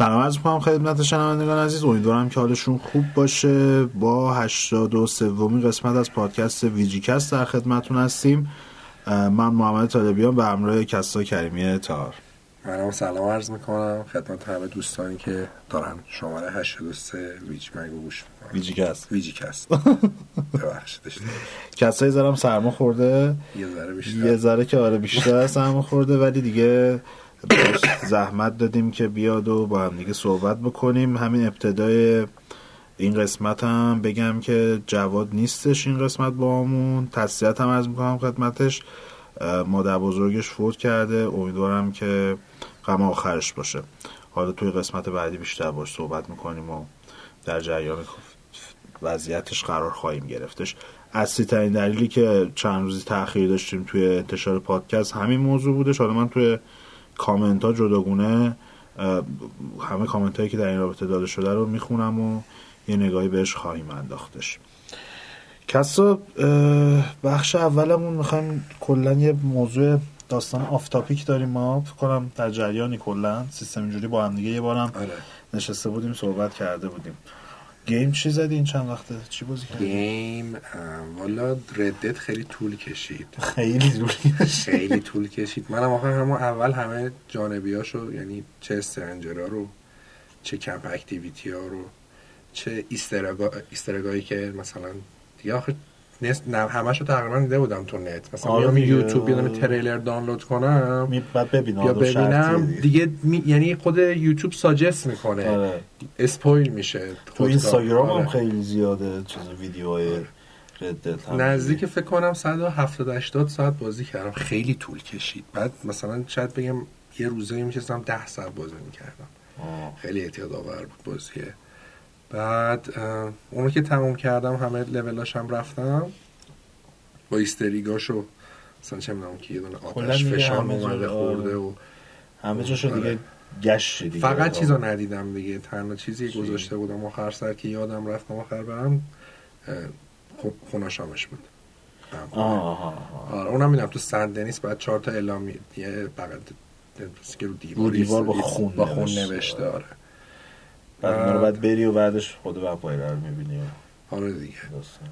سلام عرض می‌کنم خدمت شنوندگان عزیز. امیدوارم که حالشون خوب باشه. با 83 ومی قسمت از پادکست VGCast در خدمتون هستیم. من محمد طالبیان به همراه کسری کریمی تار. منم سلام عرض می‌کنم. خدمت همه دوستانی که دارن شماره 83 VGMag و گوش می‌کنن. VGCast. VGCast. ببخشید. کسری یه ذرم سرما خورده. یه ذره بیشتر. یه ذره که آره بیشتر سرما خورده ولی دیگه زحمت دادیم که بیاد و با هم دیگه صحبت بکنیم. همین ابتدای این قسمت هم بگم که جواد نیستش این قسمت با همون. تسلیت هم از می‌کنم خدمتش. مادر بزرگش فوت کرده. امیدوارم که غم آخرش باشه. حالا توی قسمت بعدی بیشتر باش صحبت می‌کنیم و در جریان وضعیتش قرار خواهیم گرفتش. اصلی ترین دلیلی که چند روزی تاخیر داشتیم توی انتشار پادکست همین موضوع بودش. حالا من توی کامنت ها جداگونه همه کامنت هایی که در این رابطه داده شده رو می‌خونم و یه نگاهی بهش خواهیم انداختش. کسری بخش اولمون می‌خوایم کلا یه موضوع داستان off topic داریم ما. فکر کنم در جریانی کلا سیستم اینجوری با هم دیگه یه بارم آره. نشسته بودیم صحبت کرده بودیم. game چی زدی این چند وقته؟ چی بازی کردی game والا Red Dead خیلی طول کشید. خیلی طول خیلی طول کشید. منم آخه همون اول همه جانبیاشو یعنی چه stranger ا رو چه camp activity ها رو چه easter egg ایی که مثلا دیگه آخه نست نه همشو تقریبا دیده بودم تو نت مثلا آره میام. یوتیوب یه دونه تریلر دانلود کنم می بعد ببینم یا ببینم دیگه. دیگه می... یعنی خود یوتیوب suggest می‌کنه آره. spoil میشه تو. اینستاگرام هم آره. خیلی زیاده چیز ویدیوهای هم نزدیک فکر کنم 170 80 ساعت بازی کردم خیلی طول کشید بعد مثلا شاید بگم یه روزایی میشستم 10 ساعت بازی می‌کردم آه. خیلی اعتیاد آور بود بازیه بعد اونو که تموم کردم همه لولاش هم رفتم با ایستریگاشو مثلا چه می‌دونم که یه دونه آتش فشان اومده خورده و همه جاشو آره. دیگه گشت دیگه فقط چیزا ندیدم دیگه تنها چیزی؟ گذاشته بودم آخر سر که یادم رفتم آخر برم خوناشامش بود آه. آره اونم می‌دونم تو سن دنیس بعد چهار تا اعلامیه بغل که رو دیوار, با خون با خون. نوشته آره بعد اونا رو بعد بری و بعدش خود وپایره رو می‌بینی آره دیگه. داستان.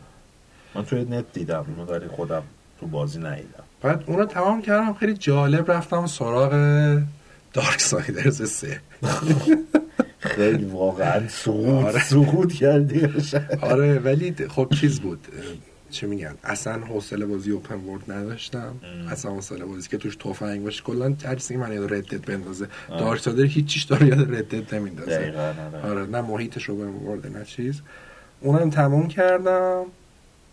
من توی نت دیدم اینو ولی خودم تو بازی ندیدم. بعد اونو تمام کردم خیلی جالب رفتم سراغ دارک سایدرز سه. خیلی واقعا سقوط آره. سقوط کردی. آره ولی خب چیز بود. چه میگن؟ اصلا حوصله بازی open world نداشتم. ام. اصلا حوصله بازی که توش تفنگ باشه کلا هر چیزی من یاد Red Dead بندازه. Darksiders هیچیش داره یاد Red Dead نمیندازه. آره. آره نه محیطش رو بهم ورده نه چیز. اونم تموم کردم.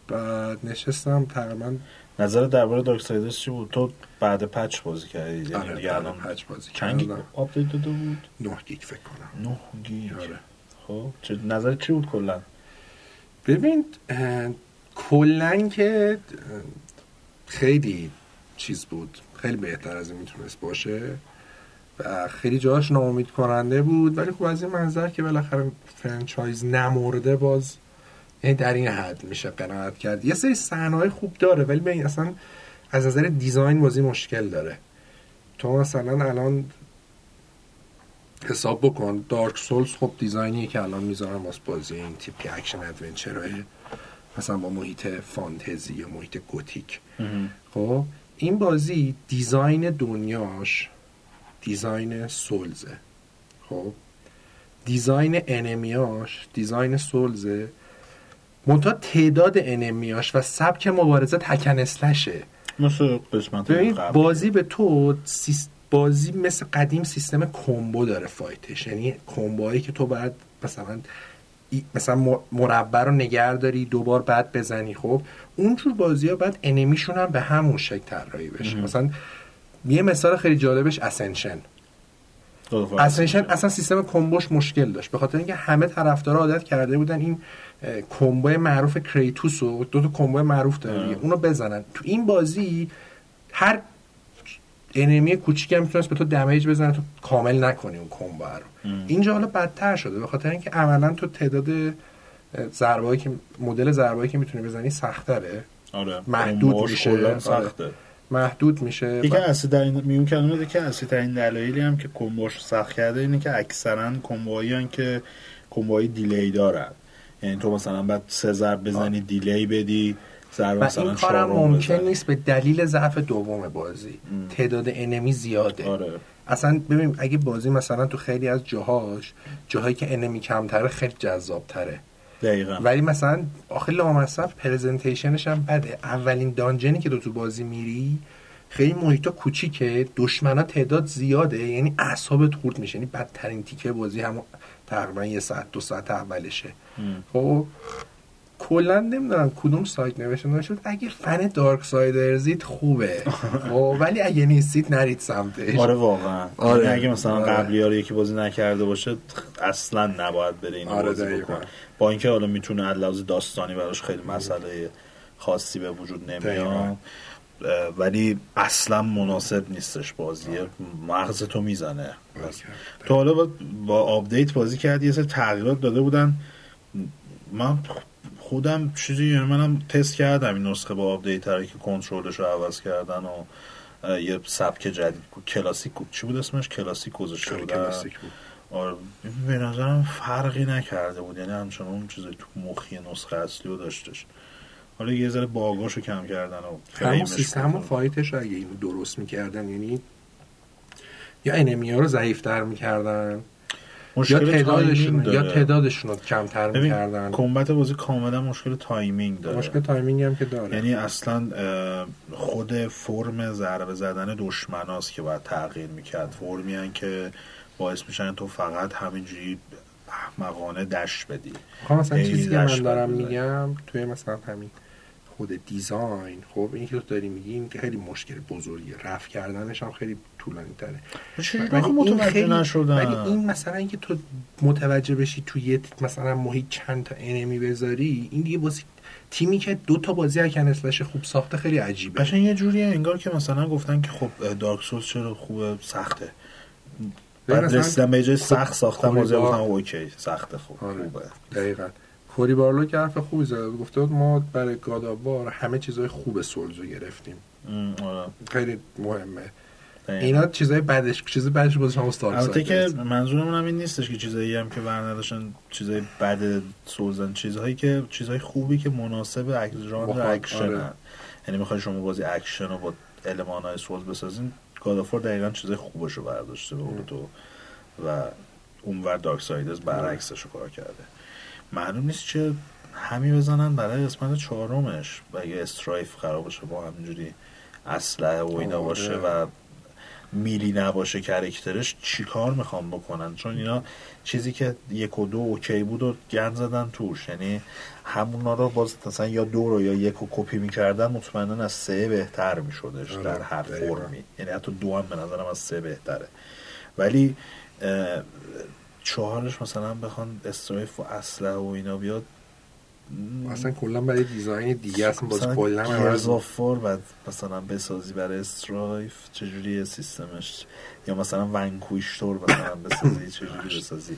بعد نشستم تقریبا نظر درباره Darksiders چی بود؟ تو بعد patch بازی کردی یعنی آره دیگه الان patch بازی کردم. آپدیت داده بود؟ 9 گیگ فکر کنم. 9 گیگ. آره. خب چه نظر چی بود کلا؟ ببین کلا که خیلی چیز بود. خیلی بهتر از این می‌تونست باشه. و خیلی جاش ناامید کننده بود. ولی خب از این منظر که بالاخره franchise نمورده باز یعنی در این حد میشه قناعت کرد. یه سری صحنه‌های خوب داره ولی ببین اصلا از نظر design بازی مشکل داره. تو مثلا الان حساب بکن Dark Souls خب design یه که الان می‌ذارن واسه بازی این تیپی action adventure های مثلا با محیط فانتزی یا محیط گوتیک. خب این بازی design دنیاش design Souls ه. خب design enemy اش design Souls ه. منتها تعداد enemy اش و سبک مبارزه hack and slash ه. مثل قسمت. بازی به تو سیس- بازی مثل قدیم سیستم combo داره fight ش. یعنی combo هایی که تو باید مثلا مثلا مربع رو نگه داری دوبار بعد بزنی. خب اونجور بازی ها باید enemy شون هم به همون شکل طراحی بشه. مثلا یه مثال خیلی جالبش Ascension Ascension اصلا سیستم combo ش مشکل داشت. به خاطر اینکه همه طرفدارا عادت کرده بودن این combo معروف Kratos و دو تا combo معروف داره. اونو بزنن. تو این بازی هر enemy کوچیکی هم می‌تونست به تو damage بزنه تو کامل نکنی اون combo رو. اینجا حالا بدتر شده به خاطر اینکه عملا تو تعداد ضربه‌ای که مدل ضربه‌ای که می‌تونی بزنی سخت‌تره. آره. محدود میشه. آره. سخته. محدود میشه یکی اصلی در این میون کلمه که اصلی ترین دلایلی هم که combo ش سخت کرده اینه که اکثرا combo هایی که combo های delay دارن. یعنی تو مثلا بعد سه ضرب بزنی delay بدی و این کارم ممکن. نیست به دلیل ضعف دوم بازی. م. تعداد enemy زیاده. آره. اصلا ببین اگه بازی مثلا تو خیلی از جاهاش جاهایی که enemy کمتره خیلی جذاب تره دقیقا. ولی مثلا آخه لامصب presentation ش هم بده. اولین dungeon ی که تو تو بازی میری خیلی محیطا کوچیکه دشمنا تعداد زیاده. یعنی اعصابت خورد میشه. یعنی بدترین تیکه بازی هم تقریبا یه ساعت دو ساعت اولشه. خب؟ کلا نمی‌دونم کدوم سایت نوشته نوشته اگه فن دارک سایدرزید خوبه. خب ولی اگه نیستید نرید سمتش. آره واقعا. آره. اگه مثلا آره. قبلی ها رو یکی بازی نکرده باشه اصلا نباید بره اینو آره، بازی. بکنه. با اینکه حالا می‌تونه علاوه داستانی براش خیلی مسئله خاصی به وجود. نمیاد. ولی اصلا مناسب نیستش بازیه مغز تو می‌زنه. تو حالا با, با آپدیت بازی کردی یه سری تغییرات داده بودن. من خودم چیزی یعنی منم تست کردم این نسخه با آپدیت هر که کنترلش رو عوض کردن و یه سبک جدید کلاسیک چی بود اسمش؟ کلاسیک گذاشته بود. آره. به نظرم فرقی نکرده بود. یعنی همچنان اون چیزی تو مخی نسخه اصلی رو داشتش. حالا یه ذره bug اشو کم کردن و همون سیستم و. fight ش رو اگه اینو درست می‌کردن یعنی یا enemy ها رو ضعیفتر می‌کردن یا تعدادشون یا. تعدادشون رو کمتر می‌کردن. combat بازی کاملا مشکل timing داره. مشکل timing هم که داره. یعنی اصلا خود فرم ضربه زدن دشمناست که باید تغییر می‌کرد. فرمی هم که باعث میشن تو فقط همینجوری احمقانه dash بدی. خب مثلا چیزی که من دارم. میگم توی مثلا همین خود design خب این که تو داری میگی این خیلی مشکل بزرگیه. رفع کردنش هم خیلی طولانی تره ولی این متوجه ولی این مثلا اینکه تو متوجه بشی توی یه مثلا محیط چند تا enemy بذاری این دیگه برای تیمی که دو تا بازی hack and slash خوب ساخته خیلی عجیبه. قشنگ یه جوریه انگار که مثلا گفتن که خب Dark Souls چرا خوبه سخته. بعد رسیدن به جای خب، سخت ساختن بازی Cory Bar- گفتم okay سخته خوب آره. خوبه. دقیقا. کوری بارلو که حرف خوبی زد گفته بود ما برای گاداوار همه چیزای خوب سولز رو گرفتیم آره. خیلی مهمه. اینا چیزای بعدش چیز بعدش بازش هم استارک البته که منظورمون هم این نیستش که چیزایی هم که برنداشتن چیزای بد سوزن چیزهایی که چیزهای خوبی که مناسب ژانر اکشن آره. یعنی می‌خوای شما بازی اکشن رو با المان های سولز بسازین گادافور دقیقا چیزای خوبش رو برداشته به تو و اونور Darksiders برعکسش رو کار کرده. معلوم نیست چه همی بزنن برای قسمت چهارمش و اگه Strife قرار باشه با همینجوری اسلحه و اینا آره. باشه و melee نباشه character ش چیکار می‌خوام بکنن چون اینا چیزی که یک و دو okay بود و گند زدن توش یعنی همونا رو باز مثلا یا دو رو یا یک رو کپی می‌کردن مطمئنا از سه بهتر میشدش آره، در هر. فرمی یعنی حتی دو هم به نظرم از سه بهتره ولی چهارش مثلا بخوان استرایف و اسلحه و اینا بیاد اصلا کلا برای دیزاین دیگه اصلا باز کلا وار بعد مثلا بسازی برای استرایف چجوری سیستمش؟ یا مثلا ونکویشتور مثلا بسازی چجوری بسازی؟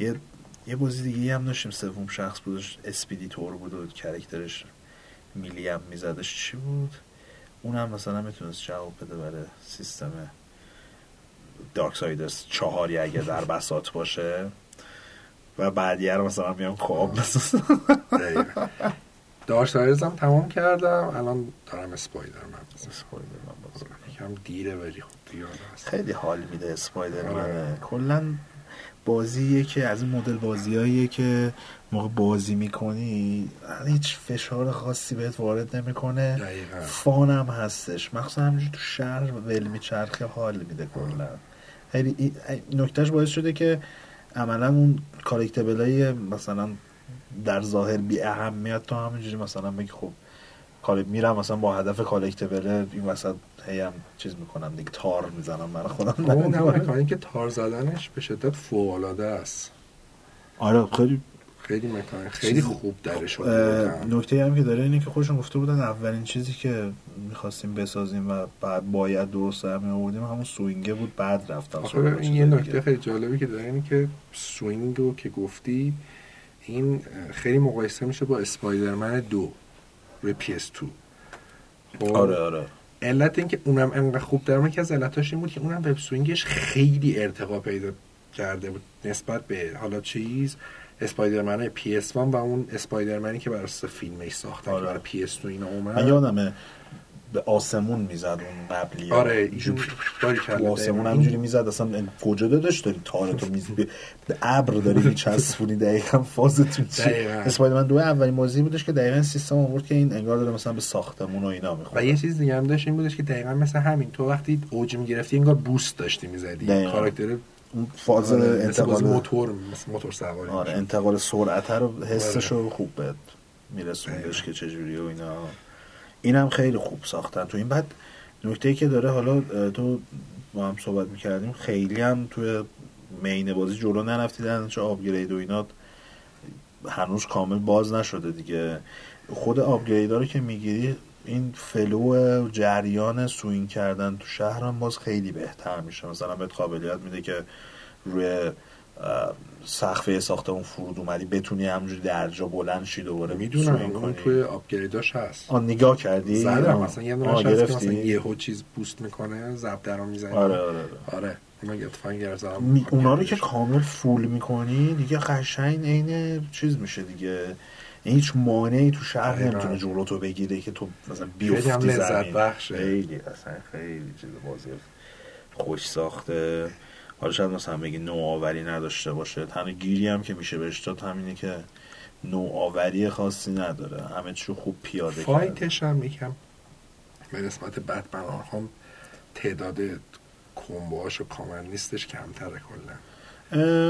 یه یه بازی دیگه هم داشتیم سوم شخص بودش اسپیدی تور بود و کرکترش میلی هم میزدش. چی بود؟ اونم مثلا می‌تونست جواب بده برای سیستم Darksiders چهاری اگه در بساط باشه و بعدیه رو مثلا میام کواب بسازم دقیقاً. Dark siders هم تمام کردم الان دارم Spider-Man Spider-Man بازی یکم دیره ولی خب. خیلی حال میده Spider-Man آره. کلا بازیه که از این مدل بازیاییه که موقع بازی می‌کنی هیچ فشار خاصی بهت وارد نمی‌کنه دقیقاً. fun هم هستش مخصوصا همینجور تو شهر ول میچرخه حال میده کلا نکتهش باعث شده که عملا اون collectible های مثلا در ظاهر بی اهمیت تو همینجوری مثلا بگی خب کال میرم مثلا با هدف collectible این وسط هی هم چیز می‌کنم دیگه تار می‌زنم من خودم. اون هم مکانیک تار زدنش به شدت فوق‌العاده است. آره خیلی خیلی مکانیک خیلی خوب درش آوردن. نکته هم که داره اینه که خودشون گفته بودن اولین چیزی که می‌خواستیم بسازیم و بعد باید درست در آوردیم همون swing ه بود بعد رفتن آخه این یه. نکته خیلی جالبی که داره اینه که swing رو که گفتی این خیلی مقایسه میشه با Spider-Man دو روی PS2 خب آره آره علت اینکه اونم انقدر خوب داره که از علتاش این بود که اونم web swing ش خیلی ارتقا پیدا کرده بود نسبت به حالا چیز Spider-Man PS و اون Spider-Man ی که برای فیلمش ساختن آره. برای PS اینا اومد. من یادمه به آسمون می‌زد اون قبلی. آره تو آسمون همینجوری می‌زد اصلا کجا داداش داری تارتو میز به ابر داری میچسبونی دقیقا فازتون چی. Spider-Man دو اولین بازی بودش که دقیقا سیستم آورد که این انگار داره مثلا به ساختمون و اینا و می‌خوره یه چیز دیگه هم داشت این بودش که دقیقا مثل همین تو وقتی اوج می‌گرفتی انگار boost داشتی می‌زدی. کاراکتر اون فاز آره، انتقال موتور مثل موتور سواری آره انتقال سرعت رو حسش آره. رو خوب بهت میرسوندش که چجوریه و اینا. اینم خیلی خوب ساختن تو این. بعد نکته که داره حالا تو با هم صحبت می‌کردیم خیلی هم توی main بازی جلو نرفتی در چه upgrade و اینا. هنوز کامل باز نشده دیگه. خود upgrade ا رو که می‌گیری این flow جریان swing کردن تو شهر هم باز خیلی بهتر میشه مثلا بهت قابلیت میده که روی اه، سقفه ساختمون فرود اومدی بتونی همجوری درجا بلند شی دوباره می‌دونم اون کنی. توی آپگریداش هست آن نگاه کردی زدم. مثلا یه دونه هست؟ مثلا یهو چیز بوست می‌کنه زب درو می‌زنه آره آره, آره. آره می- اونا رو که کامل فول می‌کنی دیگه قشنگ عین چیز میشه دیگه یعنی هیچ مانعی تو شهر دقیقاً. نمی‌تونه جلو تو بگیره که تو مثلا بیفتی لذت زمین. بخشه. خیلی اصلا خیلی چیز بازی خوش ساخته. حالا شاید مثلا بگی نوآوری نداشته باشه. تنها گیری هم که میشه بهش داد همینه که نوآوری خاصی نداره. همه چی خوب پیاده کرده. فایتش هم یکم به نسبت بتمن آرخام تعداد کمبوهاش و کامل نیستش کمتره کلا.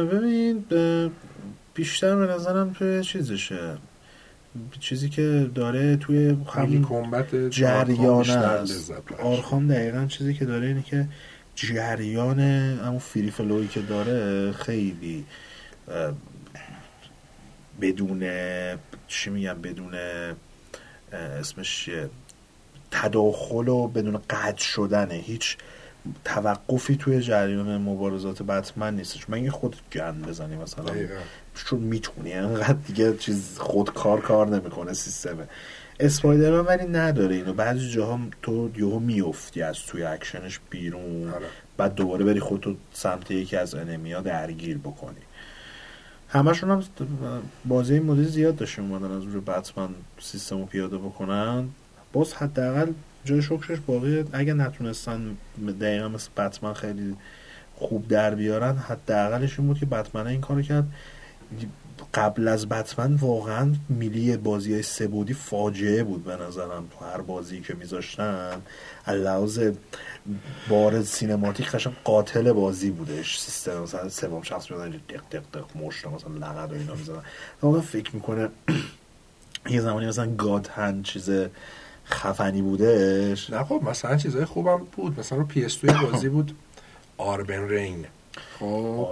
ببین بیشتر به نظرم توی چیزشه. چیزی که داره توی همین جریان است. آرخام دقیقا چیزی که داره اینه که جریان همون فری فلوی که داره خیلی بدون چی میگم بدون اسمش تداخل و بدون قطع شدنه. هیچ توقفی توی جریان مبارزات بتمن نیستش من خود گند بزنی مثلا؟ دقیقاً. چون می‌تونی. انقدر دیگه چیز خود کار کار نمی‌کنه سیستمه. Spider-Man ولی نداره اینو. بعضی جاها تو یهو میفتی از توی اکشنش بیرون. آره. بعد دوباره بری خودتو سمت یکی از enemy ا درگیر بکنی. همشون هم بازی این مدل زیاد داشته اومدن از روی بتمن سیستم رو پیاده بکنن. باز حداقل جای شکرش باقی. اگه نتونستن دقیقا مثل بتمن خیلی خوب در بیارن حداقلش این بود که بتمن این کارو کرد. قبل از بتمن واقعا melee بازی های سه بعدی فاجعه بود به نظرم. تو هر بازی که میذاشتن لحاظ بار سینماتیک قشنگ قاتل بازی بودش. سیستم مثلا سوم شخص میدن دق دق دق مشت مثلا لگد و اینا می‌زدن. واقعا فکر می‌کنه یه زمانی مثلا God Hand چیز خفنی بودش؟ نه خب مثلا چیزای خوبم بود. مثلا رو PS بازی بود Urban Reign خب.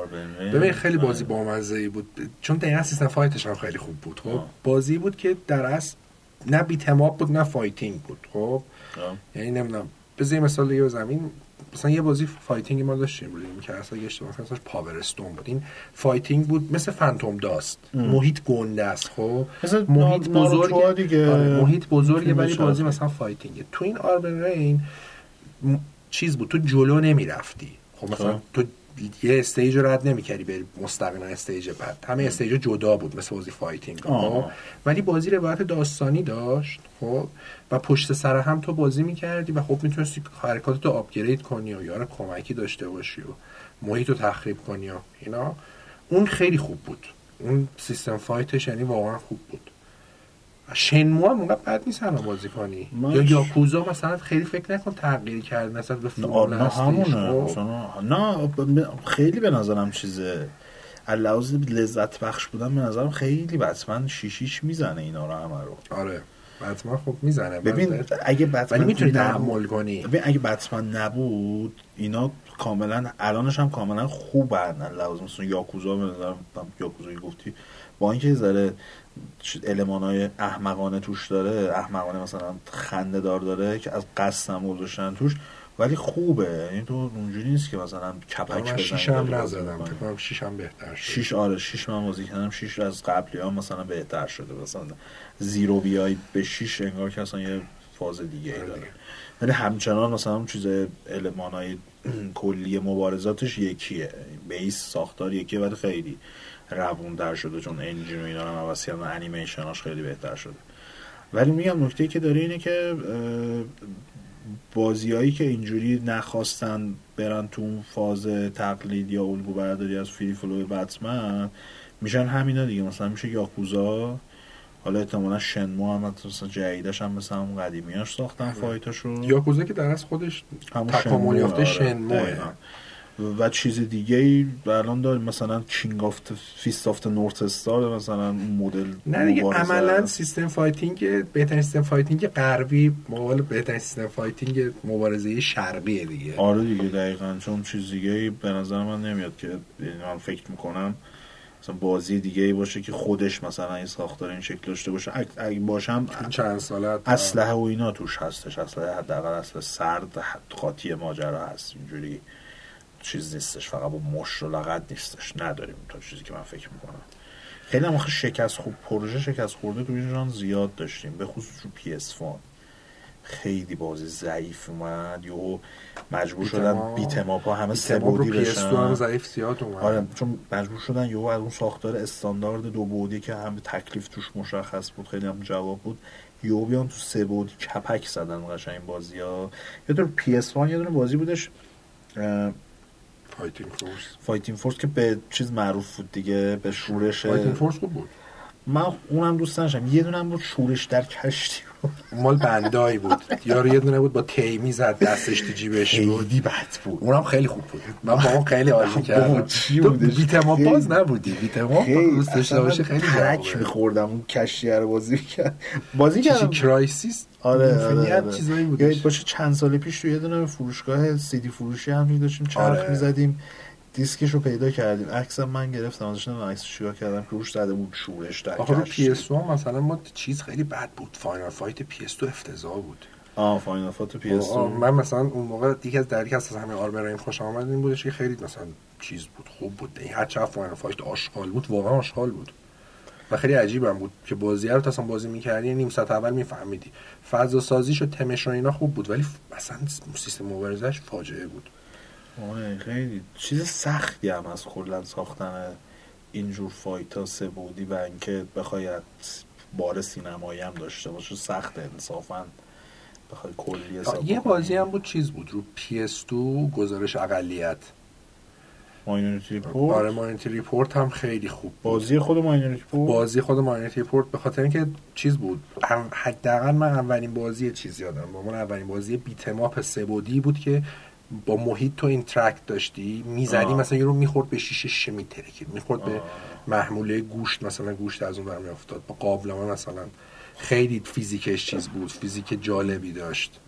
ببین خیلی بازی آره. بامزه ای بود. چون دقیقا سیستم fight ش هم خیلی خوب بود. خب. بازی بود که در اصل نه beat 'em up بود نه fighting بود. خب. یعنی نمی‌دونم بذار یه مثال دیگه بزنیم مثلا یه بازی fighting ما داشتیم بودیم که اصلا یه اشتباه کنم Power Stone بود این fighting بود مثل Phantom Dust محیط گنده است خب مثل محیط بزرگ دیگه. آره محیط بزرگه ولی بازی. مثلا fighting ه تو این Urban Reign م- چیز بود تو جلو نمی‌رفتی خب مثلا خب. تو یه stage رو رد نمی‌کردی بری مستقیما stage بعد. همه stage جدا بود مثل بازی fighting. خب؟ ولی بازی روایت داستانی داشت خب؟ و پشت سر هم تو بازی می‌کردی و خب می‌تونستی حرکاتت رو upgrade کنی و یار کمکی داشته باشی و محیط رو تخریب کنی و اینا. اون خیلی خوب بود. اون سیستم fight ش یعنی واقعا خوب بود. شنمو هم اونقدر بد نیست الان بازی کنی. یا یاکوزا مثلا خیلی فکر نکن تغییر کرد مثلا به فرمول نه خب. نه خیلی به نظرم چیزه. لحاظ لذت بخش بودن به نظرم خیلی بتمن شیشیش می‌زنه اینا رو همه رو. آره. بتمن خوب می‌زنه. ببین اگه بتمن می‌تونی تحمل کنی. ببین اگه بتمن نبود اینا کاملا الانش هم کاملا خوبن. لازم مثلا یاکوزا به نظرم یاکوزایی گفتی. با اینکه ذره علمان های احمقانه توش داره احمقانه مثلا خنده دار داره که از قصد هم گذاشتن توش ولی خوبه. این تو اونجوری نیست که مثلا کپک بزنی شیش هم نزدم. فکر کنم شیش هم بهتر شد شیش آره شیش من بازی کردم شیش از قبلی ها مثلا بهتر شده. مثلا زیرو بیای به شیش انگار که اصلا یه فاز دیگه ای آره داره. ولی همچنان مثلا اون چیز علمان های کلی مبارزاتش یکیه. base ساختار یکیه ولی خیلی. روون تر شده چون engine و اینا هم عوض کردن انیمیشناش خیلی بهتر شده. ولی میگم نکته که داره اینه که بازیهایی که اینجوری نخواستن برن تو اون فاز تقلید یا الگو برداری از free flow Batman میشن همینا دیگه. مثلا میشه Yakuza حالا احتمالا Shenmue هم مثلا جدیدش هم مثل همون قدیمیاش ساختن fight اشو. Yakuza که در اصل خودش تکامل یافته آره. Shenmue ه. دقیقاً. و چیز دیگه ای الان داریم. مثلا King of Fist of North Star مثلا اون مدل نه دیگه مبارزه. عملا. سیستم fighting بهترین سیستم fighting غربی مقابل بهترین سیستم fighting مبارزه شرقیه دیگه. آره دیگه دقیقا. چون چیز دیگه ای به نظر من نمیاد که یعنی من فکر می‌کنم مثلا بازی دیگه ای باشه که خودش مثلا این ساختار این شکل داشته باشه. اگه باشم چند ساله اسلحه و اینا توش هستش. اسلحه حداقل اسلحه سرد قاطی ماجرا هست. اینجوری چیز نیستش فقط با مشت و لگد نیستش. نداریم تا چیزی که من فکر می‌کنم. خیلی هم آخه شکست خوب پروژه شکست خورده تو این ژانر زیاد داشتیم. به خصوص رو PS خیلی بازی ضعیف اومد. یهو مجبور شدن 'em up. beat 'em up ا همه سه بعدی بشن. ضعیف زیاد اومد. آره چون مجبور شدن یهو از اون ساختار استاندارد دو بعدی که هم تکلیف توش مشخص بود خیلی هم جواب بود یهو بیان تو سه بعدی کپک زدن قشنگ بازی ها یه دونه پی اس یه دونه بازی بودش فایتینگ فورس فایتینگ فورس که به چیز معروف بود دیگه به شورش. فایتینگ فورس خوب بود. من اونم دوست داشتم یه دونه بود شورش در کشتی مال بندایی بود. یارو یه دونه بود با تیمی زد دستش تو جیبش بود. خیلی بد بود. اونم خیلی خوب بود. من با اون خیلی بابا، کردم. چی تو؟ بیت ما باز نبودی. بیت ما دوست داشته باشه خیلی ترک. میخوردم اون کشتی رو بازی کرد بازی کردم. کرایسیس آره آره, آره. چیزایی یادت بودش باشه چند سال پیش تو یه دونه فروشگاه سیدی فروشی هم داشتیم چرخ آره. می‌زدیم دیسکش رو پیدا کردیم. عکسم من گرفتم ازش نمی‌دونم عکس چیکار کردم که روش زده بود شورش در آخه رو. پی اس مثلا ما چیز خیلی بد بود. فاینال فایت پی اس افتضاح بود. آه فاینال فات پی اس من مثلا اون موقع دیگه از در از همه آرمراین خوشم آمد این بودش که خیلی مثلا چیز بود خوب بود. این هر چقدر فاینال فایت آشغال بود واقعا آشغال بود. و خیلی عجیبم بود که بازی رو تا اصلا بازی می‌کردی نیم ساعت اول میفهمیدی. فضا سازیش و تمش و اینا خوب بود ولی اصلا سیستم مبارزش فاجعه بود. آره خیلی چیز سختی هم از کلا ساختن اینجور فایت ها سه بودی و اینکه بخوای از بار سینمایی هم داشته باشه سخت انصافا. بخوای کلی حساب یه. بازی هم بود چیز بود رو PS2 گزارش اقلیت. Minority Report. آره Minority Report هم خیلی خوب بود. بازی خود Minority Report؟ بازی خود Minority Report به خاطر اینکه چیز بود. حداقل من اولین بازی چیز یادم. با من اولین بازی beat 'em up سه بعدی بود که با محیط تو interact داشتی. می‌زدی. مثلا یه رو می‌خورد به شیشه شیشه میترکید می‌خورد به. محموله گوشت مثلا گوشت از اون برمی افتاد با قابلمه مثلا. خیلی فیزیکش چیز بود. فیزیک جالبی داشت.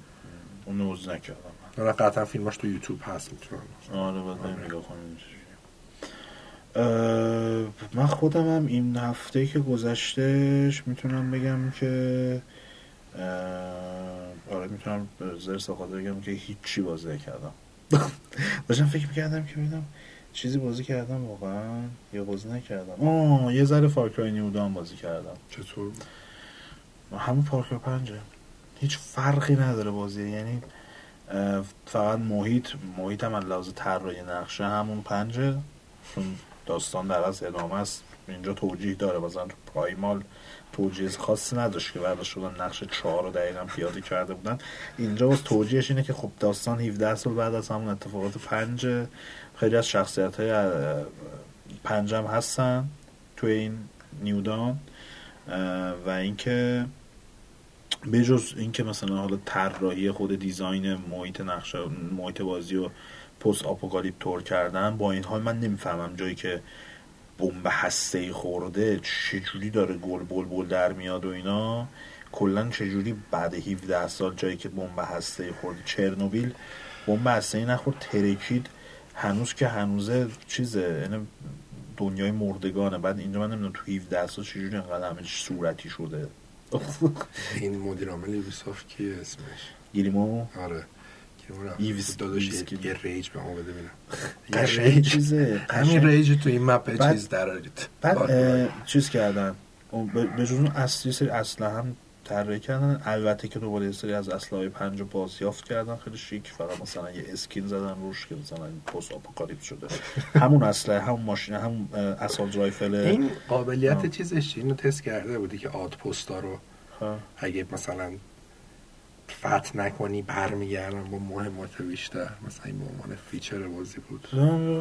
اون نوز نکردم. حالا قطعا فیلماش تو یوتیوب هست می‌تونم. آره بریم نگاه من خودم هم این هفته که گذشتهش می‌تونم بگم که آره می‌تونم زر ساخته بگم که هیچی بازی نکردم. داشتم فکر می‌کردم که ببینم چیزی بازی کردم واقعا یا بازی نکردم. آه یه ذره فارکرای نیودان بازی کردم. چطور همون پارکر پنجه. هیچ فرقی نداره بازی یعنی فقط محیط محیط هم لحاظ طراحی نقشه همون پنجه. چون داستان در از ادامه است. اینجا توجیه داره. مثلا تو پرایمال توجیه خاصی نداشت که بعد شدن نقش چهار رو دقیقا پیاده کرده بودن. اینجا باز توجیهش اینه که خب داستان 17 سال بعد از همون اتفاقات پنج خیلی از شخصیت های پنج هم هستن توی این New Dawn. و اینکه بجز اینکه مثلا حالا طراحی خود design محیط نقشه محیط بازی و post-apocalyptic طور کردن با این حال من نمی‌فهمم جایی که بمب هسته خورده چجوری داره گل بل بل در میاد و اینا. کلا چجوری بعد 17 سال جایی که بمب هسته خورده؟ چرنوبیل بمب هسته نخورد ترکید هنوز که هنوزه چیزه یعنی دنیای مردگانه. بعد اینجا من نمی‌دونم تو 17 سال چجوری انقدر همه صورتی شده. این مدیر عامل یوبیسافت کیه اسمش؟ گیریمو آره. ایویس- داداش یه- کی؟ ریج به ما بده ببینم. یه ریج. چیزه. همین. ریج تو این مپ چیز درارید. بعد چیز کردن. به جز اون اصلی سری اصلا هم طراحی کردن. البته که دوباره یه سری از اسلحه پنج رو بازیافت کردن. خیلی شیک. فقط مثلا یه اسکین زدن روش که مثلا پست آپوکالیپس شده. همون اسلحه همون ماشین همون assault rifle. این قابلیت آه. چیزش اینو تست کرده بودی که outpost ا رو اگه مثلا فتح نکنی برمیگردن با مهمات بیشتر. مثلا این به عنوان feature بازی بود.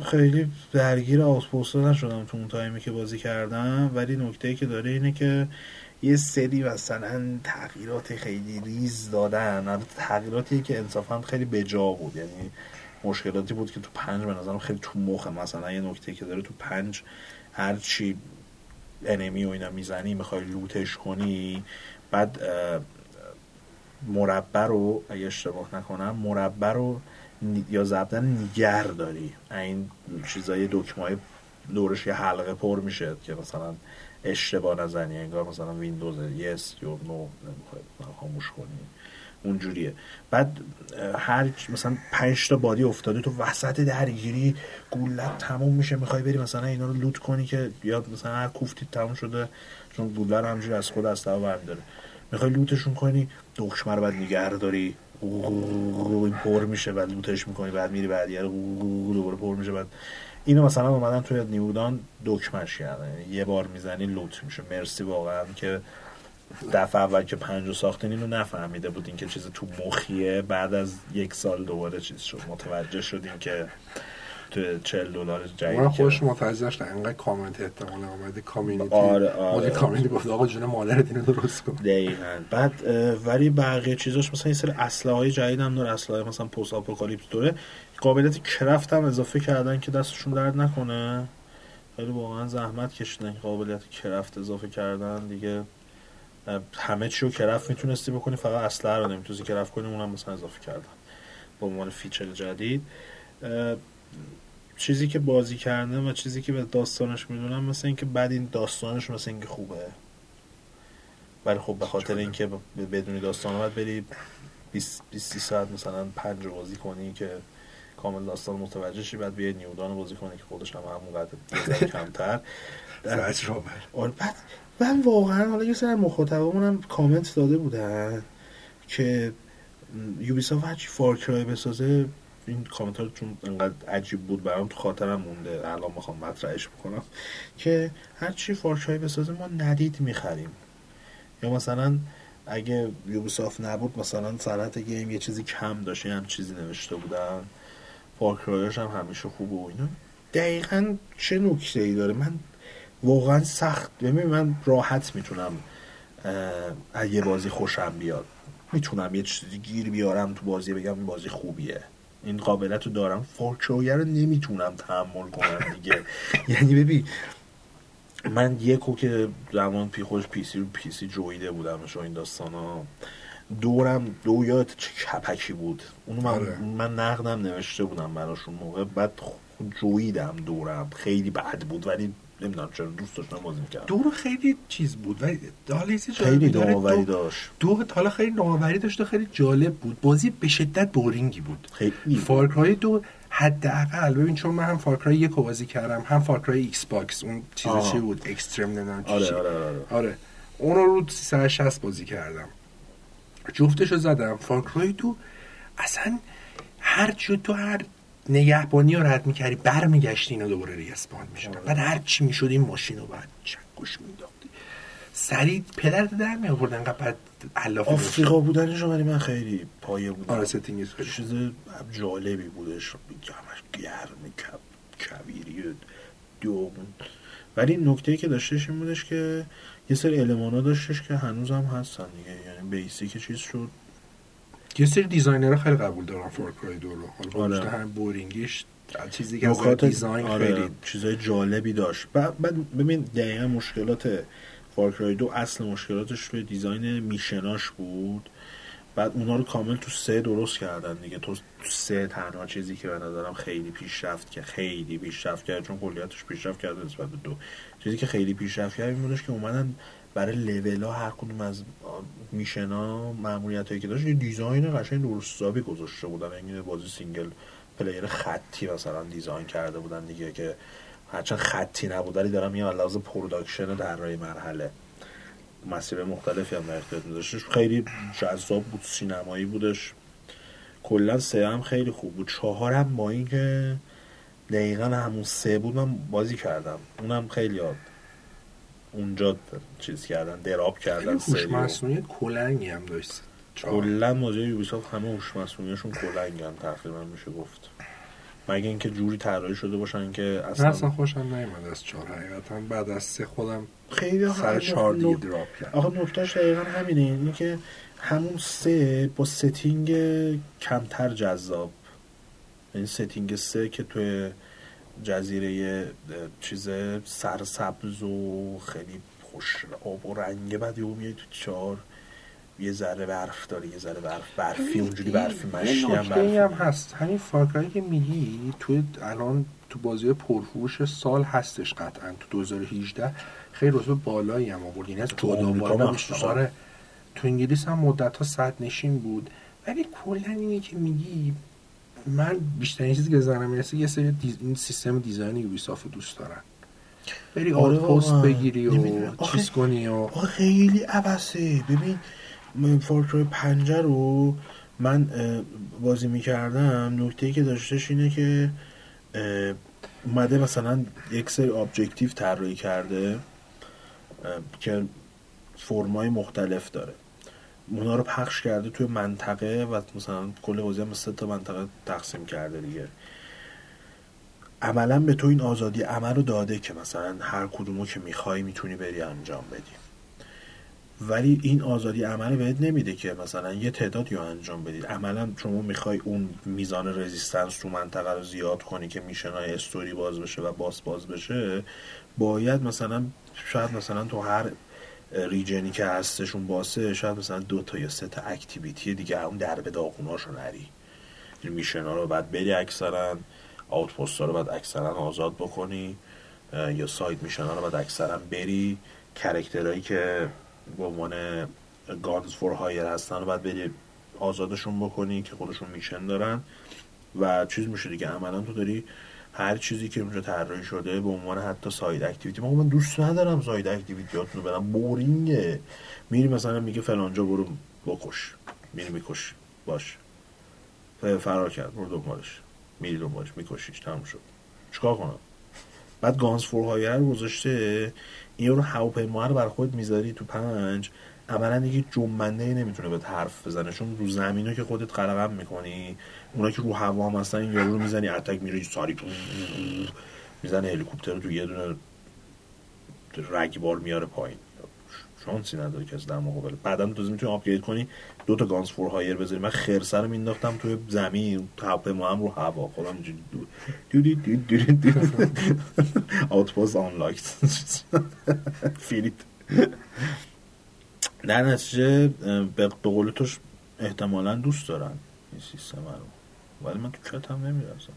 خیلی درگیر outpost ا نشدم تو اون تایمی که بازی کردم. ولی نکته که داره اینه که یه سری مثلا تغییرات خیلی ریز دادن. تغییراتی که انصافا خیلی بجا بود. یعنی مشکلاتی بود که تو پنج به نظرم خیلی تو مخه مثلا یه نکته که داره تو پنج هرچی انمی و اینا می‌زنی می‌خوای لوتش کنی. بعد مربع رو اگه اشتباه نکنم مربع رو یا ضبطا نیگر داری. این چیزای دکمه دورش یه حلقه پر میشه که مثلا اشتباه نزنی انگار مثلا ویندوز یس یا نو نمی‌خوای خاموش کنی. اونجوریه. بعد اه، هر مثلا پنج تا بادی افتاده تو وسط درگیری گولت تموم میشه می‌خوای بری مثلا اینا رو لوت کنی که یا مثلا هر کوفتی تموم شده چون گوله رو همجوری از خود از برمیداره. می‌خوای لوتشون کنی دکمه رو بعد نگه داری این پر میشه بعد لوتش می‌کنی بعد میری بعد یه دوباره پر میشه بعد اینو مثلا اومدن توی نیودان دکمش کردن. یعنی یه بار می‌زنی لوت میشه. مرسی واقعا که دفعه اول که پنجو ساختین اینو نفهمیده بودین که چیز تو مخیه. بعد از یک سال دوباره چیز شد. متوجه شدیم که تو 40 دلار جدید من خوش متوجه نشدم انقدر کامنت احتمال اومده. کامیونیتی. آره، آره. کامیونیتی گفت آقا جون مادرت اینو درست کن. دقیقا. بعد ولی بقیه چیزاش مثلا یه سری اسلحه های جدید هم داره. اسلحه مثلا پست آپوکالیپس داره. قابلیت کرافت هم اضافه کردن که دستشون درد نکنه. خیلی واقعا زحمت کشیدن که قابلیت کرافت اضافه کردن. دیگه همه چی رو کرافت می‌تونستی بکنی فقط اسلحه رو نمی‌تونستی کرافت کنی اونم مثلا اضافه کردن به عنوان فیچر جدید. چیزی که بازی کردم و چیزی که به داستانش می‌دونم مثل اینکه بعد این داستانش مثل اینکه خوبه. ولی خب به خاطر اینکه بدونی داستان باید بری 20 20 ساعت مثلا پنج بازی کنی که کامل داستان متوجه شی بعد بیای New Dawn بازی کنی که خودش هم همون کمتر. آره بعد من واقعا حالا یه سر مخاطبمون هم کامنت داده بودن که Ubisoft هرچی Far Cry بسازه این کامنت ها چون انقدر عجیب بود برام تو خاطرم مونده. الان می‌خوام مطرحش بکنم. که هرچی Far Cry بسازه ما ندید می‌خریم. یا مثلا اگه Ubisoft نبود مثلا صنعت game یه چیزی کم داشت یه هم چیزی نوشته بودن. فارکرایش هم همیشه خوبه و اینا. دقیقا چه نکته ای داره؟ من واقعا سخت ببین من راحت می‌تونم از یه بازی خوشم بیاد می‌تونم یه چیزی گیر بیارم تو بازی بگم این بازی خوبیه. این قابلیت رو دارم. فارکرایه رو نمی‌تونم تحمل کنم دیگه. یعنی ببین من یکو که زمان پی خوش پی سی رو پی سی جویده بودم و این داستان ها دورم دو یاد چه کپکی بود. اونو من, آره. من نقدم نوشته بودم براشون موقع. بعد جویدم دورم. خیلی بد بود ولی نمی‌دونم چرا دوست داشتم بازی می‌کردم. دور خیلی چیز بود ولی خیلی نوآوری داشت. دو حالا خیلی نوآوری داشت و خیلی جالب بود. بازی به شدت بورینگی بود. خیلی فارکرای دو حداقل ببین چون من هم فارکرای یک رو بازی کردم هم فارکرای ایکس باکس اون چیز. چی بود؟ اکستریم نمی‌دونم آره چی. آره آره آره. اون رو رو 360 بازی کردم. جفتشو زدم. فارکرای دو اصلا هر جو تو هر نگهبانی رو رد می‌کردی برمیگشتی اینا دوباره ریسپان میشن بعد هر چی می‌شد این ماشین رو بعد چکش میداختی سریع پدر در می آورد انقدر بعد علاف آفریقا بودنش رو ولی من خیلی پایه بودم آره ستینگش خیلی. چیز جالبی بودش. همش گرم کب کبیری دوغون ولی نکته که داشتش این بودش که یه سری المانا داشتش که هنوز هم هستن دیگه. یعنی basic چیز شد. یه سری designer ها خیلی قبول دارن Far Cry دو رو. حالا آره. هم boring یش چیزی که نکات design آره خیلی چیزای جالبی داشت. بعد ببین دقیقا مشکلات Far Cry دو اصل مشکلاتش روی design mission اش بود. بعد اونا رو کامل تو سه درست کردن دیگه. تو تو سه تنها چیزی که به نظرم خیلی پیشرفت که خیلی پیشرفت کرد چون کلیتش پیشرفت کرده نسبت به دو. چیزی که خیلی پیشرفت کرد این بودش که اومدن برای لول ها هر کدوم از mission ا ماموریت هایی که داشت یه design قشنگ درست حسابی گذاشته بودن. این بازی single player خطی مثلا design کرده بودن دیگه که هرچند خطی نبود ولی دارم میگم لحاظ production طراحی مرحله. مسیر مختلفی هم در اختیار خیلی جذاب بود سینمایی بودش. کلا سه هم خیلی خوب بود. چهار هم با اینکه دقیقا همون سه بود من بازی کردم. اونم خیلی یاد. اونجا چیز کردن drop کردن سری مصنوعی کلنگی هم داشت. کلا ماجرای Ubisoft همه هوش مصنوعیشون کلنگن تقریبا میشه گفت. مگه اینکه جوری طراحی شده باشن که اصلا اصلا خوشم نیومد از چهار حقیقتا. بعد از سه خودم خیلی سر چهار دیگه drop کرد آقا نکتهش دقیقا همینه اینه که همون سه با setting کمتر جذاب. این setting سه که توی جزیره چیز سرسبز و خیلی خوش آب و رنگه بعد یهو میای تو چهار. یه ذره برف داره یه ذره برف برفی اونجوری برفی مشکی یه هم برفی. هم هست. همین Far Cry ای که میگی توی الان تو بازی پرفروش سال هستش قطعا. تو 2018 خیلی رتبه بالایی هم آورد یعنی از تو آمریکا. آره. تو انگلیس هم مدت ها صدر نشین بود. ولی کلا اینه که میگی من بیشترین چیزی که ذهنم می‌رسه یه سری des... این سیستم design Ubisoft دوست دارن بری outpost بگیری و. آخه- چیز کنی و خیلی عبثه ببین Far Cry پنجه رو من بازی می‌کردم نکته که داشتش اینه که اومده مثلا یک سری objective طراحی کرده که فرمای مختلف داره اونا رو پخش کرده توی منطقه و مثلا کل بازی هم سه تا منطقه تقسیم کرده دیگه. عملا به تو این آزادی عمل رو داده که مثلا هر کدومو که می‌خوای می‌تونی بری انجام بدی. ولی این آزادی عمل بهت نمیده که مثلا یه تعدادی رو انجام بدید عملا شما می‌خوای اون میزان رزیستنس تو منطقه رو زیاد کنی که میشن های استوری باز بشه و باز باز بشه. باید مثلا شاید مثلا تو هر region ی که هستشون باسه شاید مثلا دو تا یا سه تا activity دیگه اون در به داغوناشو نری. mission ها رو باید بری اکثرا outpost رو باید اکثرا آزاد بکنی یا side mission ها رو باید اکثرا بری. character هایی که به عنوان guns for hire هستن رو باید بری آزادشون بکنی که خودشون mission دارن. و چیز میشه دیگه عملا تو داری هر چیزی که اونجا طراحی شده به عنوان حتی side activity. من من دوست ندارم side activity اتونو برم boring ه. میری مثلا میگه فلانجا برو بکش. میری میکش. باش. فرار کرد. برو دنبالش. میری دنبالش. میکشیش. تموم شد. چیکار کنم؟ بعد guns for hire رو گذاشته. این رو هواپیما رو بر خود می‌ذاری تو پنج. عملا دیگه جنبنده نمی‌تونه به حرف بزنه. چون رو زمین رو که خودت قلع و قمع می‌کنی اونا که رو هوا هم هستن این یارو رو می‌زنی اتک میره ساری می‌زنه هلیکوپتر تو یه دونه رگبار میاره پایین. شانسی نداره که از در مقابل. بعدا تو می‌تونی آپگرید کنی دو تا گانز فور هایر بذاری. من خرسه رو مینداختم توی زمین هواپیما هم رو هوا. خودم دو دو دو دو دو دو آوتپوست آنلایکت فیلیت در نتیجه به قول توش احتمالا دوست دارن این سیستم رو. ولی من تو چت هم نمی‌رسم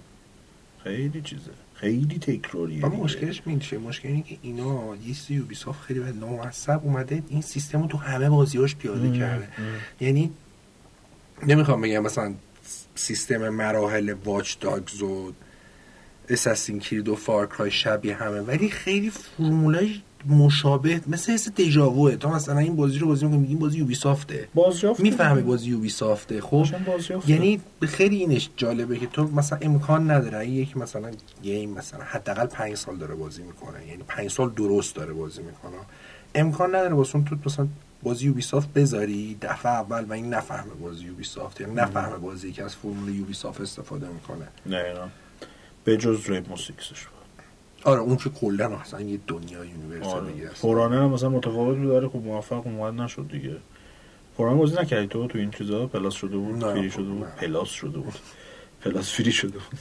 خیلی چیزه خیلی تکراریه اما. مشکلش می‌دونی چیه مشکل اینه که اینا یه چیزی یوبیسافت خیلی به نامعصب اومده این سیستم رو تو همه بازیاش پیاده کرده. یعنی نمی‌خوام بگم مثلا سیستم مراحل واچ داگز و اساسین کرید و فارکرای شبیه همه ولی خیلی فرمولای مشابه مثل حس دیجاووه تو مثلا این بازی رو بازی می‌کنی این بازی یوبیسافته بازیافت می‌فهمی بازی یوبیسافته خب؟ قشنگ بازیافت یعنی خیلی اینش جالبه که تو مثلا امکان نداره. یکی مثلا گیم مثلا حداقل پنج سال داره بازی می‌کنه. یعنی پنج سال درست داره بازی می‌کنه. امکان نداره واسه تو مثلا بازی یوبیسافت بذاری دفعه اول و این نفهمه بازی یوبیسافت یعنی نفهمه بازی که از فرمول یوبیسافت استفاده می‌کنه. نه نه به جز ریمو سیکسش آره اون که کلا اصلا یه دنیا یونیورسال دیگه آره. است فورانر هم مثلا متفاوت بود. داره خوب موفق اومد نشد دیگه. فورانر بازی نکردی تو؟ تو این چیزا؟ پلاس شده بود نه، فری خب، شده بود. نه. پلاس شده بود. پلاس فری شده بود.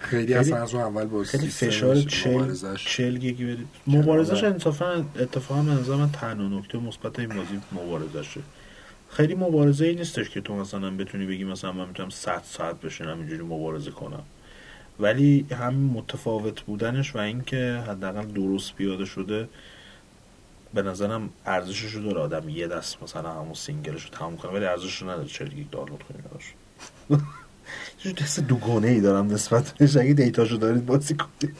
خیلی اصلا از اون اول با خیلی فشار چل. چل گیگی برید مبارزش آره. انصافا اتفاقا به نظر من تنها نکته مثبت این بازی مبارزشه خیلی مبارزه ای نیستش که تو مثلا بتونی بگی مثلا من می‌تونم 100 ساعت بشینم اینجوری مبارزه کنم. ولی همین متفاوت بودنش و اینکه حداقل درست پیاده شده به نظرم ارزشش رو داره آدم یه دست مثلا همون single ش رو تمام کنه ولی ارزشش رو نداره. 40 گیگ دانلود کنی براش یه دست دوگانه ای دارم نسبت بهش. اگه data شو دارید بازی کنید.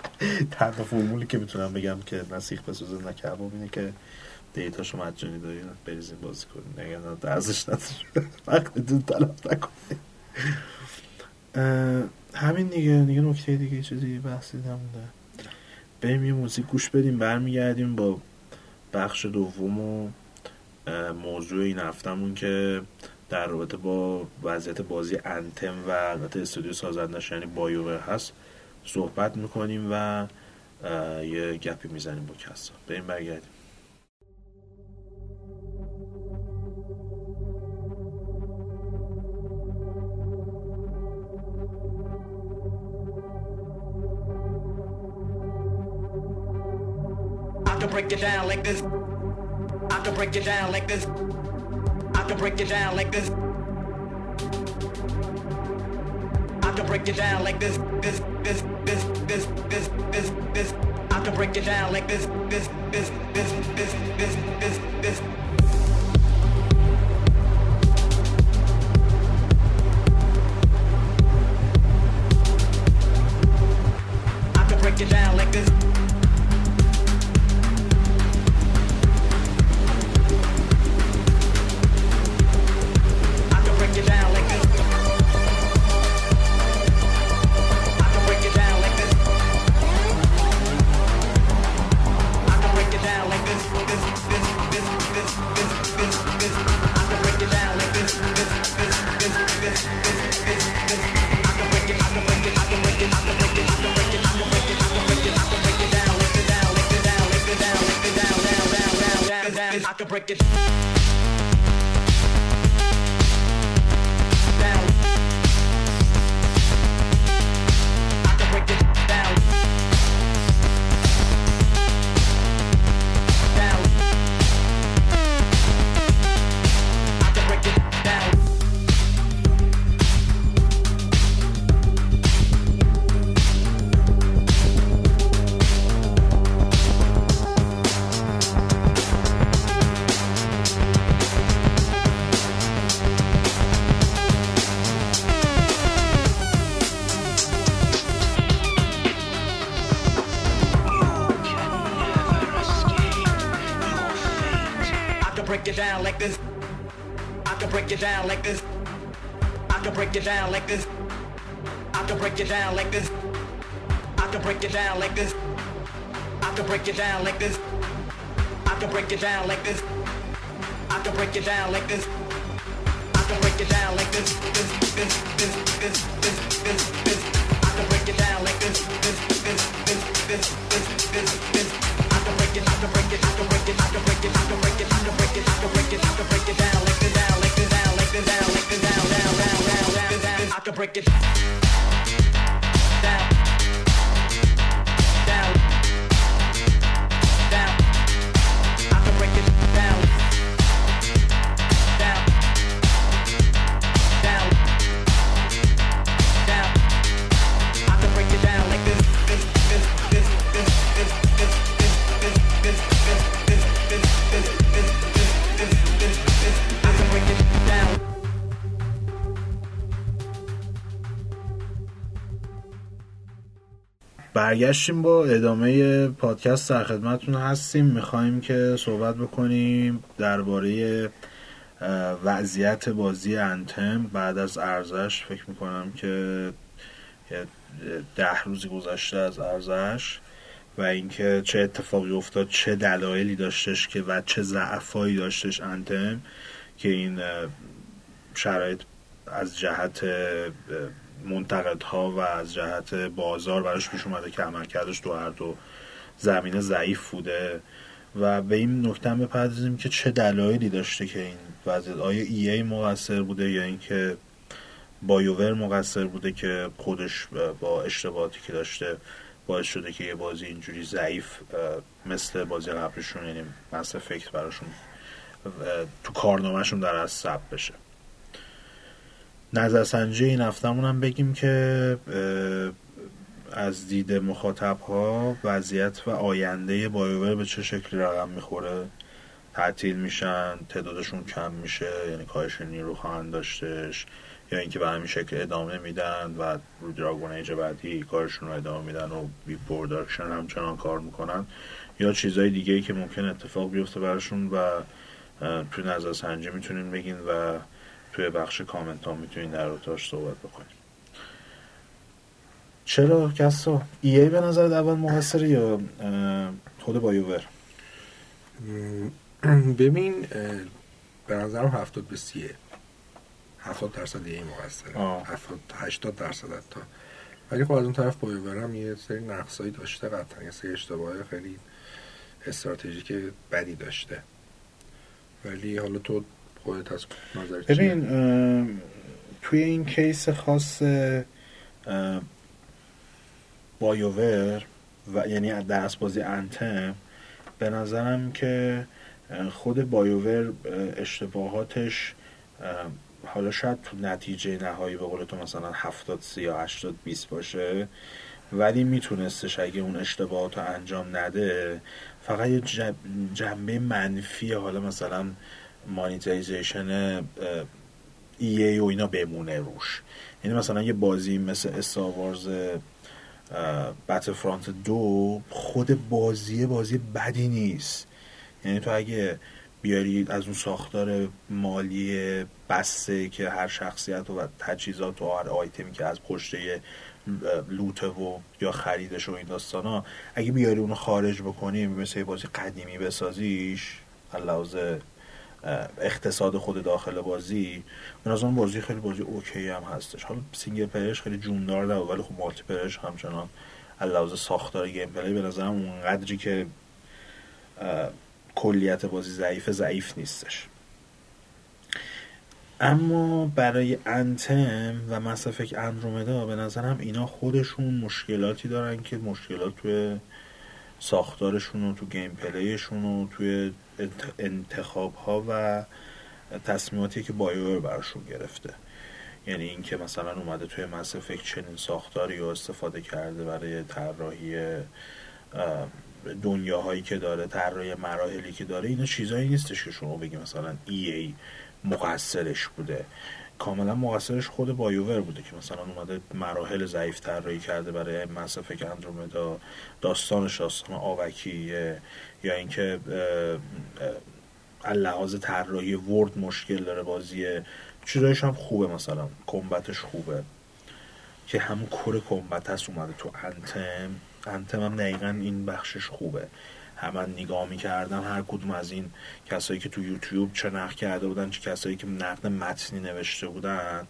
تنها فرمولی که می‌تونم بگم که نه سیخ بسوزه نه کباب اینه که data شو مجانی دارین بریزین بازی کنین نگه نه ارزش نداره. وقتتون تلف نکنین همین دیگه دیگه نکته دیگه چیزی بحثی نمونده. بریم یه موزیک گوش بدیم برمیگردیم با بخش دوم و موضوع این هفتمون که در رابطه با وضعیت بازی انتم و البته استودیو سازندش یعنی بایوور هست صحبت می‌کنیم و یه گپی می‌زنیم با کسا. بریم برگردیم. Break it down like this. I can break it down like this. I can break it down like this. I can break it down like this. This, this, this, this, this, this, this. I can break it down like this. This, this, this, this, this, this, this. Break down like this. I can break it down like this. I can break it down like this. I can break it down like this. I can break it down like this. I can break it down like this. I can break it down like this. I can break it down like this. I can break it down like this. This, this, this, this, this, this, this. I can break it down like this. This, this, this, this, this, this, this. I can break it, I can break it, I can break it, I can break it, I can break it, break it, I برگشتیم با ادامه پادکست در خدمتتون هستیم. می‌خوایم که صحبت بکنیم درباره وضعیت بازی انتم. بعد از ارزش فکر می‌کنم که ده روزی گذشته از ارزش و اینکه چه اتفاقی افتاد چه دلایلی داشتش که و چه ضعفایی داشتش انتم که این شرایط از جهت منتقدها و از جهت بازار براش پیش اومده که عملکردش تو هر دو زمینه ضعیف بوده و به این نکته هم بپردازیم که چه دلایلی داشته که این وضعیت. آیا ای ای مقصر بوده یا اینکه بایوور مقصر بوده که خودش با اشتباهاتی که داشته باعث شده که یه بازی اینجوری ضعیف مثل بازی قبلشون یعنی مثل فکر براشون تو کارنامهشون در از ثبت بشه؟ نظرسنجی این هفتمون هم بگیم که از دید مخاطب ها وضعیت و آینده BioWare به چه شکلی رقم می‌خوره؟ تعطیل میشن تعدادشون کم میشه یعنی کاهش نیرو خواهند داشتش یا اینکه به همین شکل ادامه میدن و رو Dragon Age بعدی کارشون رو ادامه میدن و pre-production همچنان کار می‌کنن یا چیزهای دیگه ای که ممکن اتفاق بیفته براشون و توی نظر سنجی می‌تونین بگین و توی بخش کامنت ها می‌تونین در روتاش صحبت بکنین چرا کسا؟ ای ای به نظر اول مقصر یا خود بایوور؟ ببین به نظرم هفتاد به سیه. هفتاد درصد ای مقصره هفتاد هشتاد درصد تا ولی خب از اون طرف بایوور یه سری نقصایی داشته قطعا. یه سری اشتباه خیلی استراتژیک بدی داشته. ولی حالا تو خودت از نظر ببین توی این کیس خاص بایوور و یعنی در بازی انتم به نظرم که خود بایوور اشتباهاتش حالا شاید تو نتیجه نهایی به قول تو مثلا 70 سی یا 80 20 باشه ولی میتونستش اگه اون اشتباهات رو انجام نده فقط یه جنبه منفی حالا مثلا مانیتایزیشن ای ای و اینا بمونه روش. یعنی مثلا یه بازی مثل استاوارز بت فرانت دو خود بازی بازی بدی نیست. یعنی تو اگه بیاری از اون ساختار مالی بسته که هر شخصیت و تجهیزات و هر آیتمی که از پشته loot ه و یا خریدش و این داستان ها اگه بیاری اونو خارج بکنی مثل بازی قدیمی بسازیش لحاظ اقتصاد خود داخل بازی از اون بازی خیلی بازی اوکی هم هستش. حالا single player ش خیلی جوندار ده ولی خب multiplayer ش همچنان لحاظ ساختار gameplay به نظرم اونقدری که کلیت بازی ضعیف ضعیف نیستش. اما برای انتم و مسافک اندرومدا به نظرم اینا خودشون مشکلاتی دارن که مشکلات توی ساختارشون و تو گیم پلیشون و توی انتخاب ها و تصمیماتی که بایور براشون گرفته. یعنی اینکه مثلا اومده توی مس چنین ساختاری رو استفاده کرده برای طراحی دنیاهایی که داره طراحی مراحلی که داره اینا چیزایی نیستش که شما بگی مثلا ای ای مقصرش بوده. کاملا مقصرش خود بایوور بوده که مثلا اومده مراحل ضعیف طراحی کرده برای مسافه اندرومدا داستانش داستان آوکیه یا اینکه لحاظ طراحی ورد مشکل داره بازیه. چیزایش هم خوبه مثلا کمبتش خوبه. که همون کور کمبت هست اومده تو انتم. انتم هم دقیقا این بخشش خوبه. همه نگاه می‌کردم هر کدوم از این کسایی که تو یوتیوب چه نقد کرده بودن چه کسایی که نقد متنی نوشته بودن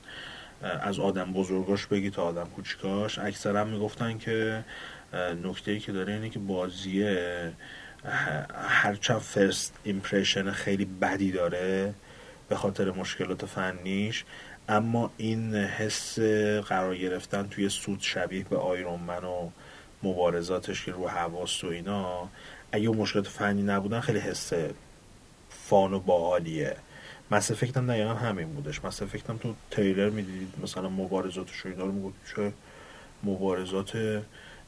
از آدم بزرگاش بگی تا آدم کوچیکاش. اکثرا می‌گفتن که نکته ای که داره اینه که بازیه هرچند first impression خیلی بدی داره به خاطر مشکلات فنیش اما این حس قرار گرفتن توی suit شبیه به Iron و مبارزاتش که رو حواست و اینا اگه اون مشکلات فنی نبودن خیلی حس فان و باحالیه. مس افکت هم دقیقا همین بودش. مس افکت هم تو تیلر می‌دیدید. مثلا مبارزاتش اینا رو چه مبارزات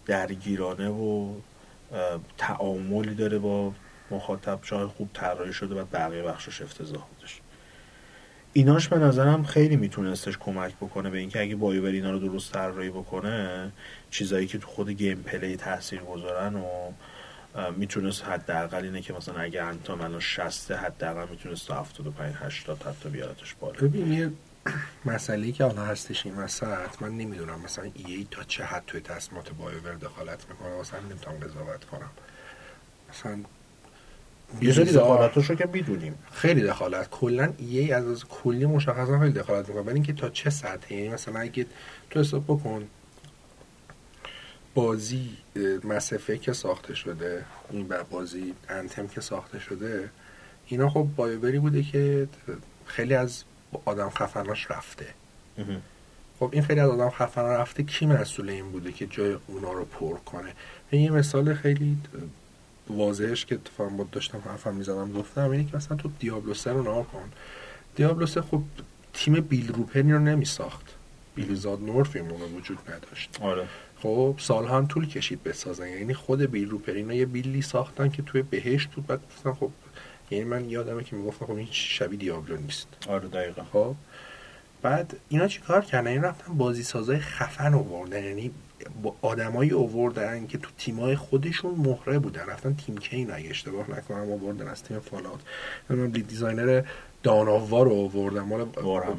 درگیرانه و تعاملی داره با مخاطب شاید خوب طراحی شده و بقیه بخشش افتضاح بودش. ایناش به نظرم خیلی میتونستش کمک بکنه به اینکه اگه بایوور اینا رو درست طراحی بکنه چیزایی که تو خود gameplay تاثیر گذارن و می‌تونست حداقل اینه که مثلا اگه Anthem الان 60 حداقل می‌تونست تا 75 80 حتی بیارتش بالا. ببین یه مسئله که الان هستش این وسط من نمی‌دونم مثلا EA تا چه حد توی تصمیمات BioWare دخالت می‌کنه واسه همین نمی‌تونم قضاوت کنم. مثلا یه سری دخالتاشو که می‌دونیم. خیلی دخالت. کلا EA از, از کلی مشخصا خیلی دخالت می‌کنه. ولی اینکه تا چه سطحی یعنی مثلا اگه تو حساب بکن بازی مسفه که ساخته شده این بازی انتم که ساخته شده اینا خب بایوبری بوده که خیلی از آدم خفناش رفته. خب این خیلی از آدم خفن رفته کی مسئول این بوده که جای اونا رو پر کنه؟ یه مثال خیلی واضحش که اتفاقا با داشتم حرفم می‌زدم گفتم اینه که مثلا تو دیابلو سه رو نها کن. دیابلو سه خب تیم بیل روپنی رو نمی ساخت بیلیزاد نورف این وجود نداشت. آره. خب سالها هم طول کشید بسازن. یعنی خود بیل روپرینا یه بیلی ساختن که توی بهشت بود. بعد گفتن خب یعنی من یادمه که می‌گفتم خب این شبیه دیابلو نیست. آره دقیقا. خب بعد اینا چیکار کردن؟ این رفتن بازی سازای خفن آوردن. یعنی با آدمایی آوردن که تو تیمای خودشون مهره بودن. رفتن تیم کین اگه اشتباه نکنم آوردن از تیم فالات من lead designer Dawn of War رو آوردن. مال.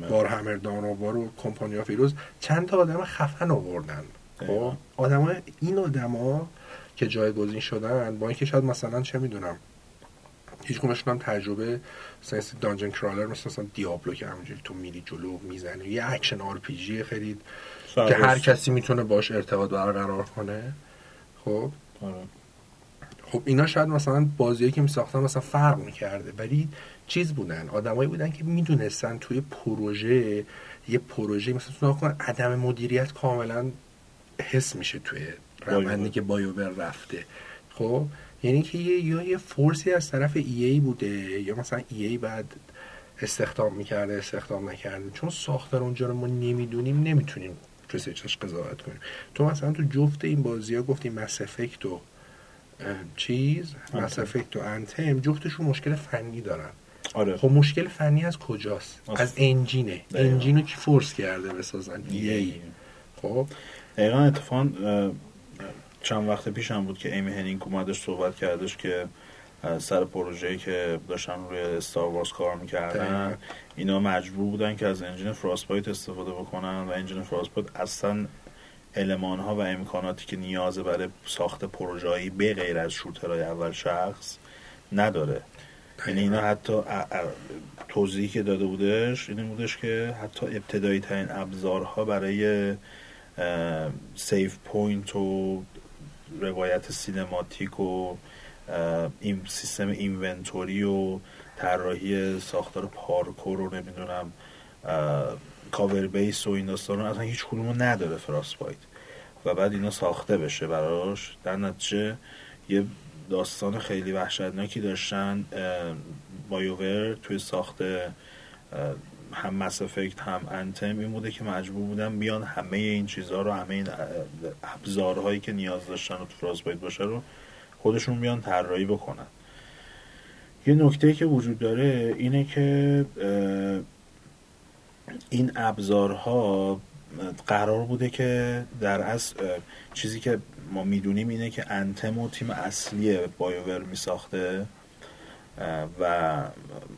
Warhammer Dawn of War رو Company of Heroes. چند تا آدم خفن آوردن. خب. دقیقا. آدما این آدما که جایگزین شدن با اینکه شاید مثلا چه می‌دونم هیچ هم تجربه مثلا dungeon crawler مثل مثلا Diablo که همونجوری تو میری جلو می‌زنی. یه action RPG خیلی که هر کسی می‌تونه باش ارتباط برقرار کنه. خب. آره. خب اینا شاید مثلا بازیایی که میساختن مثلا فرق می‌کرده ولی چیز بودن. آدمایی بودن که می‌دونستن توی پروژه یه پروژه مثلا تو کن عدم مدیریت کاملا حس میشه توی روندی که بایوور رفته. خب یعنی که یه یا یه فورسی از طرف ای ای بوده یا مثلا ای ای بعد استخدام می‌کرده استخدام نکرده. چون ساختار اونجا رو ما نمی‌دونیم نمی‌تونیم پرسیجش قضاوت کنیم. تو مثلا تو جفت این بازی ها گفتی مس افکت و چیز مس افکت و انتم جفتشون مشکل فنی دارن. آره. خب مشکل فنی از کجاست؟ از- از انجینه. انجینو کی فورس کرده بسازن؟ ای ای خب. دقیقا اتفاقا چند وقت پیش هم بود که ایمی هنینگ اومدش صحبت کردش که سر پروژه‌ای که داشتن روی استار وارز کار می‌کردن. اینا مجبور بودن که از engine Frostbite استفاده بکنن و engine Frostbite اصلا المان ها و امکاناتی که نیازه برای ساخت پروژه‌ای به غیر از shooter های اول شخص نداره یعنی اینا حتی توضیحی که داده بودش این بودش که حتی ابتدایی ترین ابزارها برای save point و روایت cinematic و این سیستم inventory و طراحی ساختار parkour رو نمی‌دونم cover base و این داستان رو اصلا هیچ کدوم رو نداره Frostbite و بعد اینا ساخته بشه براش. در نتیجه یه داستان خیلی وحشتناکی داشتن BioWare توی ساخت هم Mass Effect هم Anthem این بوده که مجبور بودن بیان همه این چیزها رو همه این ابزارهایی که نیاز داشتن و تو فراسپایت باشه رو خودشون بیان طراحی بکنن. یه نکته که وجود داره اینه که این ابزارها قرار بوده که در اه، چیزی که ما می‌دونیم اینه که انتم و تیم اصلی بایوور میساخته. و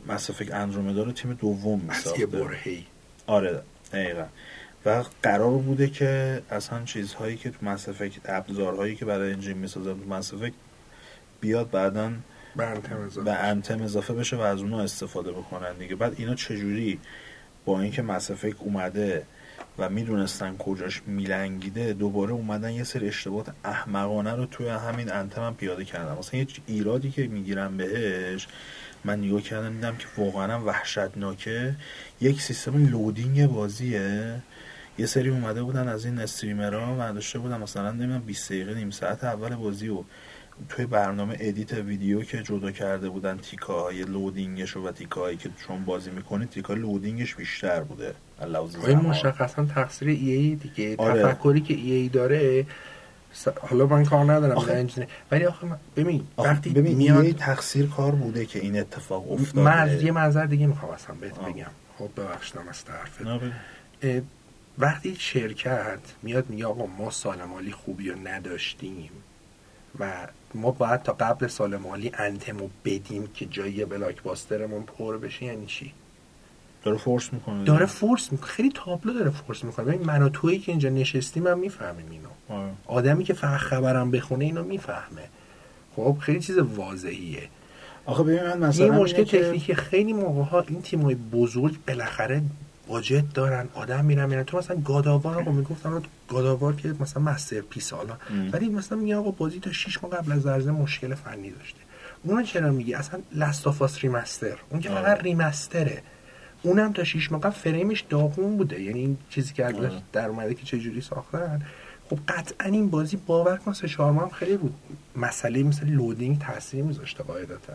مسافک اندرومدا رو تیم دوم از میساخته. یه برهی آره دقیقا. و قرار بوده که اصلا چیزهایی که تو مسافک ابزارهایی که برای انجین می‌سازن تو مسافک بیاد بعدا به انتم اضافه به انتم اضافه بشه و از اونها استفاده بکنن دیگه. بعد اینا چجوری با اینکه مسافک اومده و می‌دونستن کجاش میلنگیده دوباره اومدن یه سری اشتباهات احمقانه رو توی همین انتم هم پیاده کردن. مثلا یه ایرادی که می‌گیرن بهش من نگاه کردم دیدم که واقعا وحشتناکه. یک سیستم loading بازیه. یه سری اومده بودن از این streamer ها و داشته بودن مثلا نمی‌دونم 20 دقیقه نیم ساعت اول بازی و توی برنامه edit ویدیو که جدا کرده بودن تیکاهای loading ش و تیکاهایی که چون بازی می‌کنید تیکا loading ش بیشتر بوده زمان. مشخصا تقصیر EA دیگه آره. تفکری که EA داره س- حالا من کار ندارم آخه- ولی آخه من- ببین آخه وقتی ببین میاد یه تقصیر کار بوده که این اتفاق افتاده من از یه منظر دیگه می‌خوام اصلا بهت آه. بگم خب ببخشیدم از طرفت. اه، وقتی شرکت میاد میگه آقا ما سال مالی خوبی رو نداشتیم و ما باید تا قبل سال مالی انتمو بدیم که جای یه بلاک باسترمون پر بشه یعنی چی؟ داره فورس می‌کنه داره فورس می‌کنه. خیلی تابلو داره فورس می‌کنه. ببین من و تویی که اینجا نشستیم هم می‌فهمیم اینو. آره. آدمی که فقط خبرم بخونه اینو می‌فهمه. خب خیلی چیز واضحیه. آخه ببین من مثلا این مشکل تکنیکی خیلی موقع ها این تیمای بزرگ بالاخره budget دارن آدم میرن میرن. تو مثلا God of War آقا می‌گفتن God of War که مثلا masterpiece حالا. ولی مثلا میگه آقا بازی تا 6 ماه قبل از عرضه مشکل فنی داشته. اونو چرا میگی؟ اصلا Last of Us remaster اون که. فقط remaster ه اونم تا 6 ماه قبل فریمش داغون بوده. یعنی این چیزی که. در اومده که چجوری ساختن. خب قطعا این بازی باور کن سه چهار ماه هم خیلی بود مسئله مثل loading تاثیر میذاشته قاعدتا.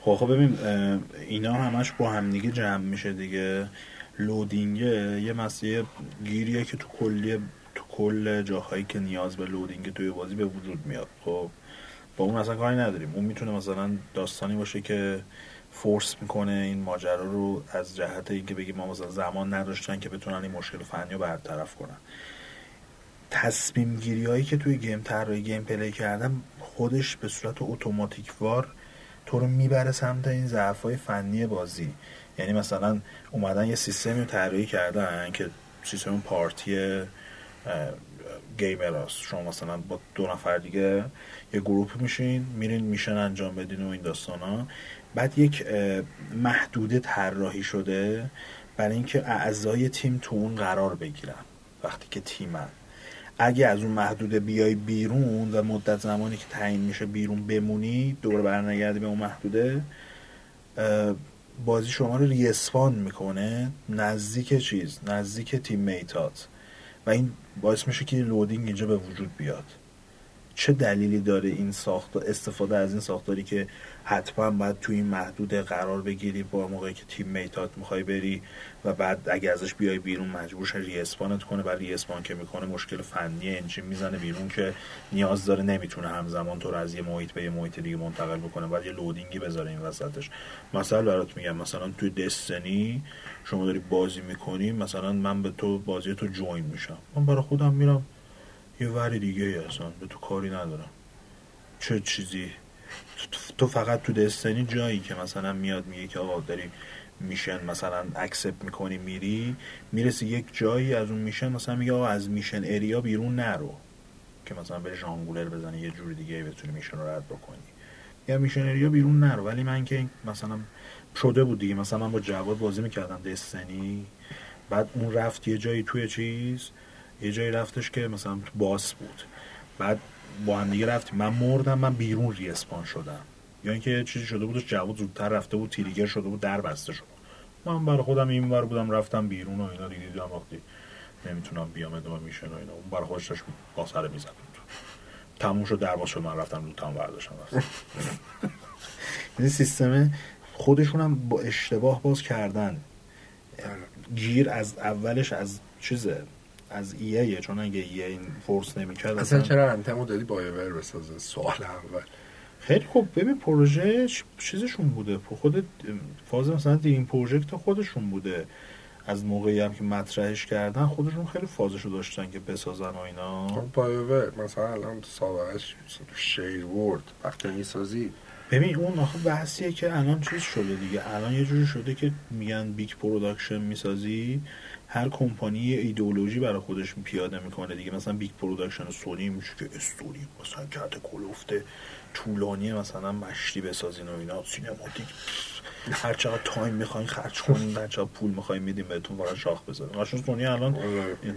خب خب ببین اینا همش با هم دیگه جمع میشه دیگه. loading یه مسئله گیریه که تو کلیه تو کل جاهایی که نیاز به loading توی بازی به وجود میاد. خب با اون اصلا کاری نداریم. اون می‌تونه مثلا داستانی باشه که force می‌کنه این ماجرا رو از جهت اینکه بگیم ما مثلا زمان نداشتن که بتونن این مشکل فنی رو برطرف کنن. تصمیم گیری هایی که توی game طراحی gameplay کردن خودش به صورت اتوماتیک وار تو رو می‌بره سمت این ضعف های فنی بازی. یعنی مثلا اومدن یه سیستمی رو طراحی کردن که سیستم party gamer هست شما مثلا با دو نفر دیگه یه group میشین میرین mission انجام بدین و این داستان ها بعد یک محدوده طراحی شده برای اینکه اعضای تیم تو اون قرار بگیرن وقتی که تیمن. اگه از اون محدوده بیای بیرون و مدت زمانی که تعیین میشه بیرون بمونی دور برنگردی به اون محدوده بازی شما رو ریسپان می‌کنه نزدیک چیز؟ نزدیک تیم میتات و این باعث میشه که لودینگ اینجا به وجود بیاد. چه دلیلی داره این ساخت استفاده از این ساختاری که حتما باید توی این محدوده قرار بگیری با موقعی که teammate ات می‌خوای بری و بعد اگه ازش بیای بیرون مجبور شه respawn ت کنه و respawn که می‌کنه مشکل فنی engine می‌زنه بیرون که نیاز داره نمی‌تونه همزمان تو از یه محیط به یه محیط دیگه منتقل بکنه بعد یه loading ی بذاره این وسطش. مثلا برات میگم مثلا توی Destiny شما داری بازی می‌کنی مثلا من به تو بازی تو join میشم. من برای خودم میرم یه وری دیگه اصلا به تو کاری ندارم. چه چیزی؟ تو فقط تو دستنی جایی که مثلا میاد میگه که آقا داری میشن مثلا اکسپت می‌کنی میری می‌رسی یک جایی از اون میشن مثلا میگه آقا از میشن اریا بیرون نرو. که مثلا به ژانگولر بزنی یه جوری دیگه بتونی میشن رو رد بکنی. یا میشن اریا بیرون نرو. ولی من که مثلا شده بود دیگه. مثلا من با جواد بازی می‌کردم دستنی بعد اون رفت یه جایی توی چیز. یه جایی رفتش که مثلا باس بود. بعد با هم دیگه رفتیم. من مردم من بیرون ریسپان شدم. یا اینکه چیزی شده بودش جواد زودتر رفته بود تریگر شده بود در بسته شد من برای خودم این بار بودم رفتم بیرون و اینا دیگه دیدم وقتی نمی‌تونم بیام ادامه میشن و اینا. اون برای خودش داشت با سر می‌زد. تموم شد در شد من رفتم رو تمام برداشتم. این سیستم خودشون هم با اشتباه باز کردن. گیر از اولش از چیزه از EA ه چون اگه EA این force نمی‌کرد اصلا چرا Anthem و دادی BioWare بسازه؟ سوال اول خیلی خوب. ببین پروژه چیزشون بوده. خود فاز مثلا این project خودشون بوده. از موقعی هم که مطرحش کردن خودشون خیلی فازشو داشتن که بسازن و اینا. خب، BioWare مثلا الان سابقش شیر ورد. وقتی می‌سازی. ببین اون آخه بحثیه که الان چیز شده دیگه. الان یه جوری شده که میگن big production می‌سازی. هر کمپانی ایدئولوژی برای خودش پیاده می‌کنه دیگه. مثلا big production سونی میشه که استوری مثلا گردن کلفته طولانی مثلا مشتی بسازین و اینا cinematic. هر چقدر time می‌خواین خرج کنین هر چقدر پول می‌خواین میدیم بهتون فقط شاخ بذارین قشنگ سونی الان.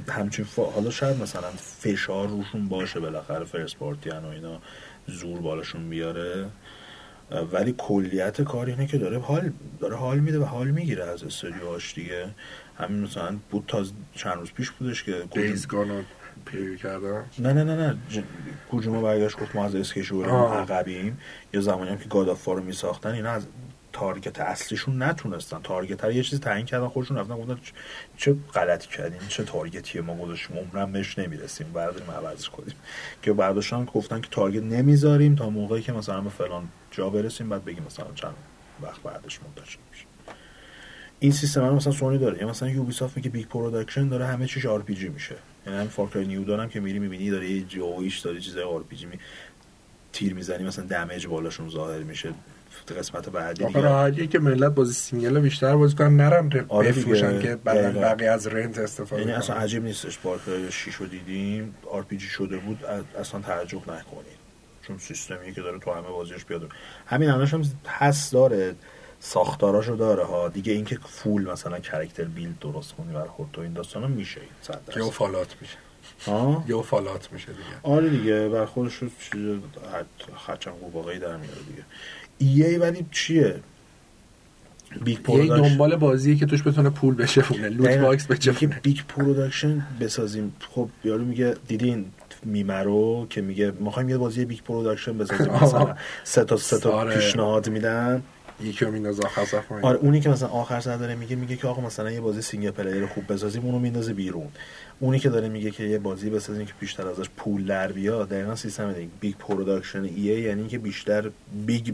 همچین فا... حالا شاید مثلا فشار روشون باشه بالاخره first party و اینا زور بالاشون بیاره. ولی کلیت کار اینه که داره حال داره حال میده و حال می‌گیره از استودیوهاش دیگه. همین مثلا بود تا چند روز پیش بودش که دیزگانو پیوی کردن نه نه نه نه. ج... کوجوما برگشت گفت ما از اسکیشور عقبیم. یا زمانی هم که گادافا رو میساختن اینا از تارگت اصلیشون نتونستن. تارگت یه چیزی تعیین کردن خودشون رفتن گفتن چه غلطی کردیم چه تارگتیه؟ ما گذاشتیم. عمرم بهش نمی‌رسیم. برداریم عوض کنیم. که برداشتن گفتن که تارگت نمی‌ذاریم تا موقعی که مثلا به فلان جا برسیم بعد بگیم مثلا چند وقت بعدش منتشر میشه. این سیستم رو مثلا سونی داره. یا مثلا Ubisoft میگه big production داره همه چیش RPG میشه. یعنی همین Far Cry New Dawn هم که میری می‌بینی داره یه جویش داره چیزای RPG می تیر می‌زنی مثلا damage بالاشون ظاهر میشه. قسمت بعدی دیگه. راحتیه که ملت بازی single بیشتر بازی کنن نرم آره بفروشن که بعد بقیه از رنت استفاده یعنی اصلا عجیب نیستش. Far Cry 6 رو دیدیم. RPG شده بود. اصلا تعجب نکنید. چون سیستمی که داره تو همه بازیش بیاد. همین الانش هم هست داره. ساختاراشو داره ها. دیگه اینکه full مثلا character build درست کنی برای خود تو این داستانا میشه یا Fallout میشه. ها؟ یا Fallout میشه دیگه. آره دیگه بر خودش چیز خرچنگ واقعی در میاره دیگه. EA ولی چیه؟ big production دنبال بازیه که توش بتونه پول بشه loot box بچه big production بسازیم. خب یارو میگه دیدین میمرو که میگه می‌خوایم یه بازی big production بسازیم. مثلا سه تا سه تا پیشنهاد میدن. یکی رو میندازه آخر صفحه. آره اونی که مثلا آخر سر داره میگه میگه که آقا مثلا یه بازی single player خوب بسازیم اونو میندازه بیرون. اونی که داره میگه که یه بازی بسازیم که بیشتر ازش پول در بیاد دقیقا سیستم دیگه big production EA ه یعنی که بیشتر big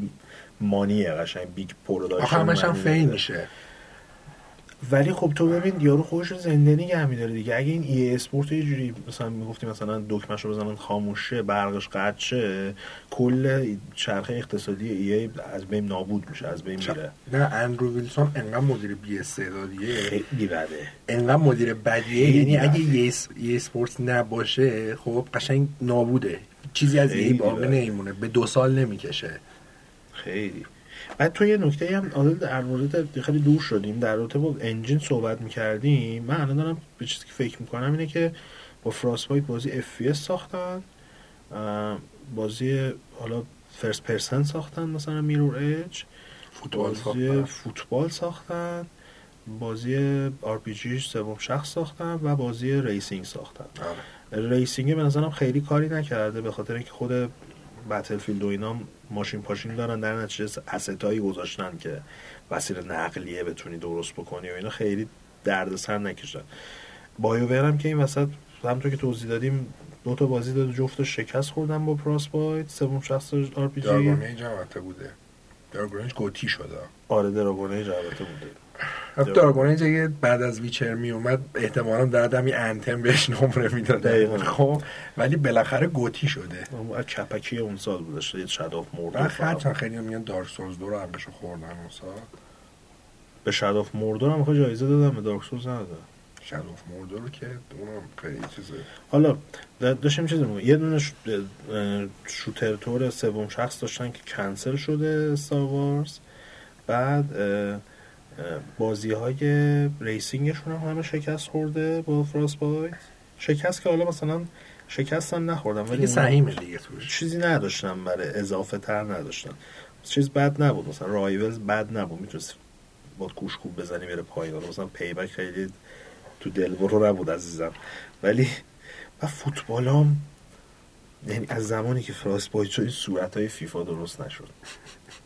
money ه قشنگ big production آخر هم fail. میشه. ولی خب تو ببین یارو خودش رو زنده نگه میداره دیگه. اگه این EA Sports یه جوری مثلا می‌گفتی مثلا دکمش رو بزنن خاموشه برقش قطع شه کل چرخه اقتصادی ای از بین نابود میشه از بین میره. نه اندرو ویلسون انقدر مدیر بی استعدادیه خیلی بده. انقدر مدیر بدیه. یعنی اگه یه اسپورت نباشه خب قشنگ نابوده. چیزی از ای باقی. نمیمونه به دو سال نمی‌کشه. خیلی. بعد تو یه نکته هم حالا در مورد خیلی دور شدیم. در رابطه با انجین صحبت می‌کردیم. من الان دارم به چیزی که فکر می‌کنم اینه که با Frostbite بازی اف ساختن. بازی حالا first person ساختن مثلا Mirror's Edge فوتبال بازی ساختن. فوتبال ساختن. بازی RPG سوم شخص ساختن و بازی racing ساختن. آره. racing به نظرم خیلی کاری نکرده به خاطر اینکه خود Battlefield و اینا ماشین پاشین دارن در نتیجه asset ایی گذاشتن که وسیله نقلیه بتونی درست بکنی و اینا خیلی دردسر نکشن. BioWare هم که این وسط همونطور که توضیح دادیم دو تا بازی داد جفتش شکست خوردن با Frostbite سوم شخص RPG بوده. Age GOTY شده. آره Dragon بوده. حتی Dragon ایج اگه بعد از ویچر می اومد احتمالا در دمی Anthem بهش نمره دقیقاً. خب ولی بالاخره GOTY شده. اون از کپکی اون سال بودش یه Shadow of Mordor هرچند خیلی هم میگن Dark Souls دو رو هم بهشون خوردن اون سال. به شداف مردور هم جایزه دادم به دارک سولز ندادم. شادوف موردو رو که اونم خیلی چیزه. حالا دا- داشتیم چیزی میگم. یه دونه شوتر تور سوم شخص داشتن که کنسل شده ستار وارز بعد بازی های ریسینگشون هم همه شکست خورده با فراست بایت شکست که حالا مثلا شکست هم نخوردم ولی سهیمه دیگه توش. چیزی نداشتن برای اضافه تر نداشتن چیز بد نبود مثلا Rivals بد نبود. می‌تونست با کوش خوب بزنی بره پایین. مثلا Payback خیلی تو دل برو نبود عزیزم. ولی و فوتبال هم یعنی از زمانی که Frostbite شد این صورت های فیفا درست نشد.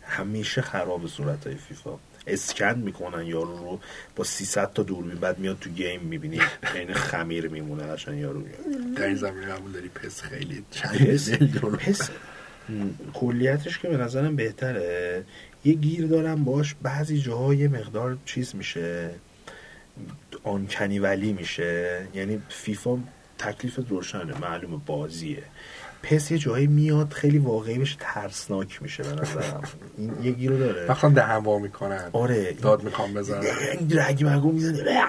همیشه خراب صورت های فیفا. اسکن می‌کنن یارو رو. با 300 تا دوربین بعد میاد تو game می‌بینی عین خمیر میمونه قشنگ یارو در این زمینه قبول داری PES خیلی درست. پس کلیتش که به نظرم بهتره. یه گیر دارم باش بعضی جاها یه مقدار چیز میشه. آنکنی ولی میشه. یعنی فیفا تکلیف روشنه معلوم بازیه. پس یه جایی میاد خیلی واقعی بشه ترسناک میشه به نظرم. این یه گیرو داره. وقتا دهن وا می‌کنن. آره. داد می‌خوام بزنن. این رگ مگو می‌زنه.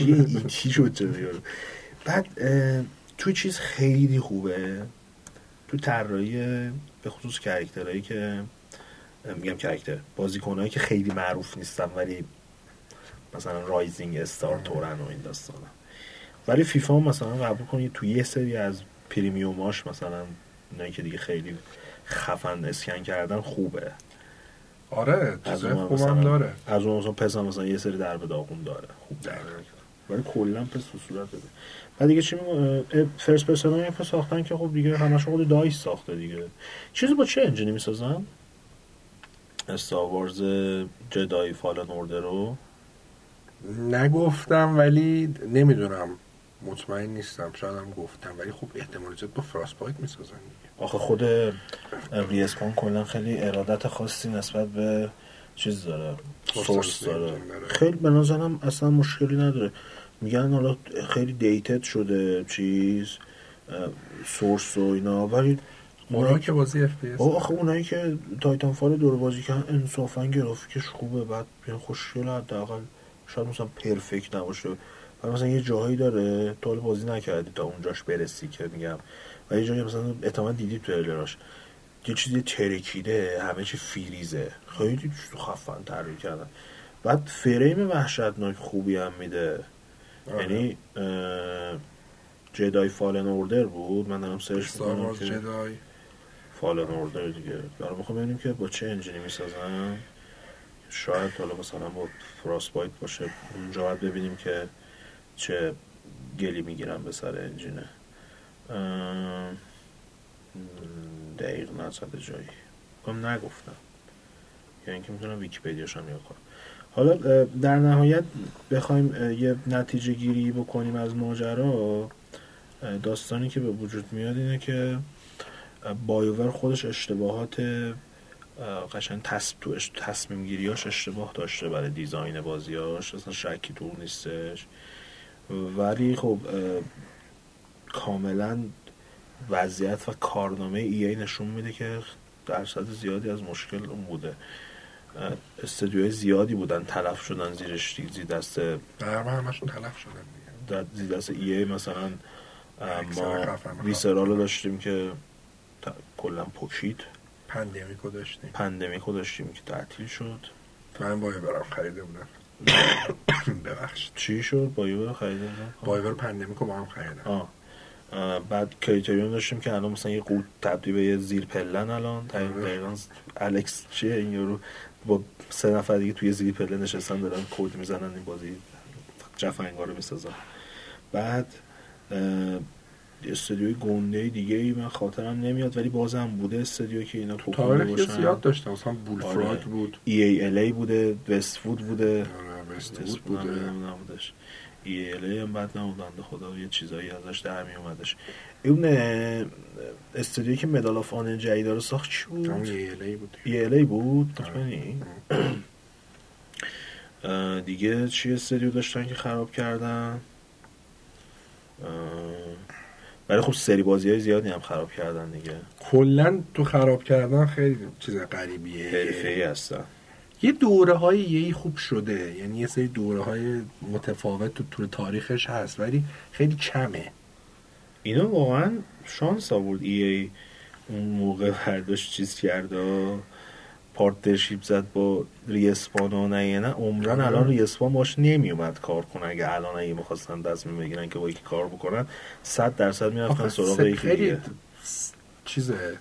این چی شد؟ بعد توی چیز خیلی خوبه. تو طراحی به خصوص character هایی که میگم character بازیکنهایی که خیلی معروف نیستن ولی مثلا rising star طورن و این داستانا. ولی فیفا مثلا قبول کنید توی یه سری از premium اش مثلا اینایی که دیگه خیلی خفن اسکن کردن خوبه. آره از اون خوبم مثلا داره. از اون مثلا PES هم مثلا یه سری درب داغون داره. خوب در ولی کلا پس تو صورت بده. بعد دیگه چی میگم؟ فرست پرسن هم که ساختن که خب دیگه همش خود دایس ساخته دیگه. چیزی با چه انجینی می‌سازن؟ استار وارز جدای فالن اوردر رو؟ نگفتم ولی نمی‌دونم. مطمئن نیستم شاید هم گفتم ولی خب احتمال زیاد با فراست بایت می‌سازن دیگه. آخه خود ریسپان کلا خیلی ارادت خاصی نسبت به چیز داره Source داره. داره. خیلی به نظرم اصلا مشکلی نداره. میگن حالا خیلی dated شده چیز Source و اینا ولی اونا که بازی FP آه، آخه اونایی که Titanfall دو رو بازی کردن انصافا گرافیکش خوبه بعد خوشگل حداقل شاید مثلا perfect نباشه. ولی مثلا یه جاهایی داره تو بازی نکردی تا اونجاش برسی که میگم. و یه جایی مثلا احتمال دیدی تو تریلراش. یه چیزی ترکیده همه چی فریزه. خیلی چیز خفن طراحی کردن. بعد فریم وحشتناک خوبی هم میده. آره. یعنی جدای فالن اوردر بود. من دارم ستار می‌کنم جدای. فالن اوردر دیگه. دارم می‌خوام ببینیم که با چه انجینی می‌سازن. شاید حالا مثلا با فراست بایت باشه. اونجا باید ببینیم که چه گلی می‌گیرن به سر انجینه. دقیق نزده جایی. کم نگفتم یا اینکه می‌تونم ویکیپدیاش هم نگاه کنم حالا در نهایت بخوایم یه نتیجه گیری بکنیم از ماجرا. داستانی که به وجود میاد اینه که بایوور خودش اشتباهات قشنگ تو تصمیم گیریاش اشتباه داشته برای دیزاین بازیاش اصلا شکی تو نیستش. ولی خب کاملا وضعیت و کارنامه EA نشون میده که درصد زیادی از مشکل اون بوده. استدیوهای زیادی بودن تلف شدن زیرش زیر دست همشون تلف شدن در زیر دست EA مثلا ما Visceral رو داشتیم که کلا پاشید. Pandemic و داشتیم. Pandemic و داشتیم که تعطیل شد. من BioWare خریده بودم. ببخشید. چی شد؟ BioWare خریده بودم BioWare Pandemic و با هم خریدم. آه. بعد کریتریون داشتیم که الان مثلا یه قوت تبدیل به یه زیر پلن الان. دقیقا الکس چیه؟ این یورو با سه نفر دیگه توی زیر پلن نشستن دارن کود می‌زنن این بازی جفنگار رو می‌سازن. بعد استودیوی گنده دیگه ای من خاطرم نمیاد ولی بازم بوده استودیو که اینا تاریخ باشن. زیاد داشتن مثلا بول آره. بود. ای ای ال ای بوده وست فود بوده. آره وست فود بوده. نبودش. EA LA هم بد خدا یه چیزایی ازش در می اومدش اون استودیوی که Medal of Honor جدید رو ساخت چی بود؟ EA LA بود EA LA بود؟ مطمئنی؟ دیگه چی استودیو داشتن که خراب کردن؟ ولی خب سری بازی های زیادی هم خراب کردن دیگه. کلا تو خراب کردن خیلی چیز غریبیه. حرفه ای هستن. یه دوره های یه خوب شده. یعنی یه سری دوره های متفاوت تو طول تاریخش هست ولی خیلی کمه. اینا واقعا شانس آورد EA اون موقع برداشت چیز کرده partnership زد با Respawn و نه نه عمران آره. الان Respawn باش نمیومد کار کنه. اگه الان اگه می‌خواستن دست بگیرن که با یکی کار بکنن صد درصد می‌رفتن سراغ یکی دیگه. چیزه.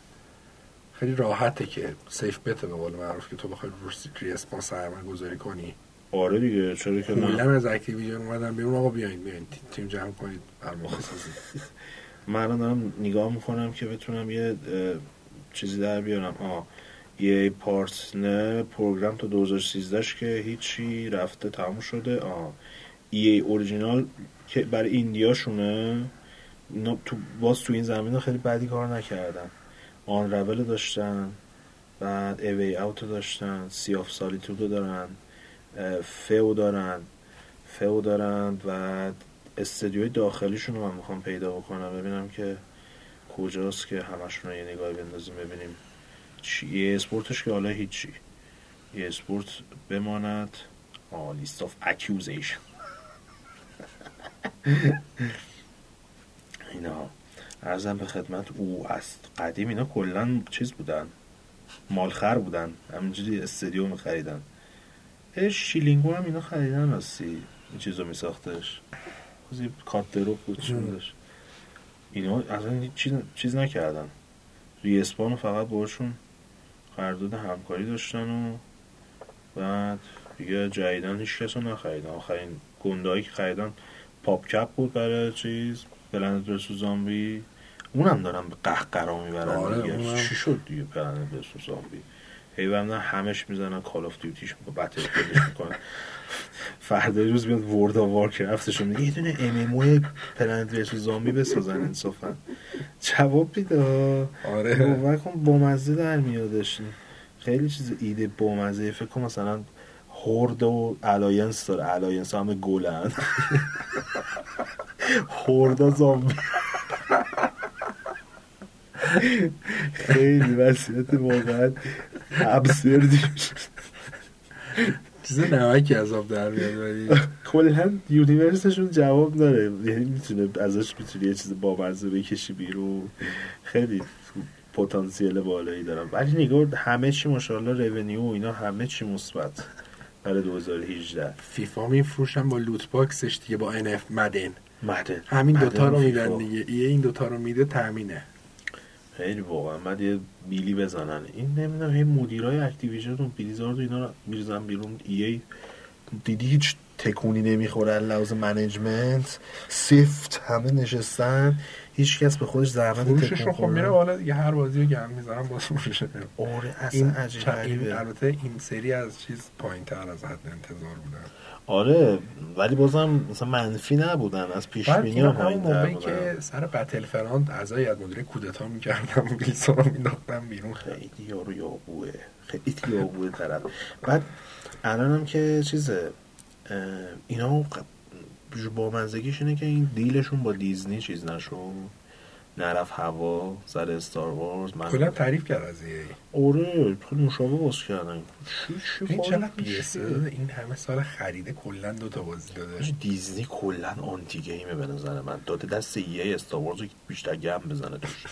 خیلی راحته که safe bet ه به قول معروف که تو بخوای رو Respawn سرمایه گذاری کنی. آره دیگه چرا که نه. از Activision اومدن بیرون آقا بیاین بیاین تیم جمع کنید برنامه من الان دارم نگاه می‌کنم که بتونم یه چیزی در بیارم. آه. یه partner program تا 2013 که هیچی رفته تموم شده. آه EA Original که برای indie اشونه تو باز تو این زمین خیلی بدی کار نکردن. Unravel داشتن بعد A Way Out داشتن Sea of Solitude و دارن Fe دارن. Fe دارن و استدیوی داخلیشون رو من می‌خوام پیدا بکنم. ببینم که کجاست که همشون رو یه نگاهی بندازیم ببینیم یه Sports ش که حالا هیچی. یه Sports بماند. آه لیست آف اکیوزیشن اینا. ارزم به خدمت او است قدیم اینا کلا چیز بودن. مالخر بودن. همینجوری استادیوم خریدن. شیلینگو هم اینا خریدن راستی. این چیزو می ساختش کات بود داشت اینا اصلا چیز, چیز نکردن. ریسپان فقط باشون قرارداد همکاری داشتن و بعد دیگه جدیدن هیچ کس رو نخریدن. آخرین گندهایی که خریدن PopCap بود برای چیز Plants versus Zombies. اونم دارم به قهقرا می‌برن آره دیگه. چی شد دیگه Plants versus Zombies؟ هی الان همش می‌زنن Call of Duty ش battle می‌کنن. فردا روز میاد World of Warcraft ش میگه. یه دونه MMO ی Plants versus Zombies بسازن انصافا. جواب میده آره. باور کن بامزه در میادش. خیلی چیز ایده بامزه. فکر کن مثلا Horde و Alliance داره. Alliance همه گلن. Horde ا زامبی. خیلی وضعیت واقعا absurd ی چیز نمکی از آب در میاد ولی کلا universe شون جواب داره. یعنی می‌تونه ازش می‌تونی یه چیز بامزه بکشی بیرون. خیلی پتانسیل بالایی دارم. ولی نگاه همه چی ماشاءالله revenue و اینا همه چی مثبت برای 2018 فیفا میفروشن با loot box ش دیگه با NFL Madden Madden همین دوتا رو میدن دیگه. EA این دوتا رو میده تامینه خیلی واقعا. بعد یه بیلی بزنن. این نمی‌دونم هی مدیرای Activision و Blizzard و اینا رو می‌ریزن بیرون. EA, EA دیدی هیچ تکونی نمی‌خوره لحاظ management. سفت همه نشستن. هیچ کس به خودش زحمت تکون خب میره بالا دیگه هر بازی رو گرم می‌ذارن باز فروشه. آره اصلا این عجیب البته این سری از چیز پایین تر از حد انتظار بودن آره ولی بازم مثلا منفی نبودن از پیش بینی ها همون موقعی که سر بتل فرانت اعضای از مدیر کودتا می‌کردم ویلسون رو مینداختم بیرون. خیلی یارو یابوه خیلی یابوه طرف. بعد الان هم که چیزه اینا با منزگیش اینه که این دیلشون با دیزنی چیز نشد. نرف هوا سر استار وارز من کلا تعریف کرد از ای آره خیلی مشابه باز کردن. این چقدر این همه سال خریده کلا دو تا بازی داده. دیزنی کلا آنتی گیمه به نظر من. داده دست یه استار وارز رو بیشتر گم بزنه توش.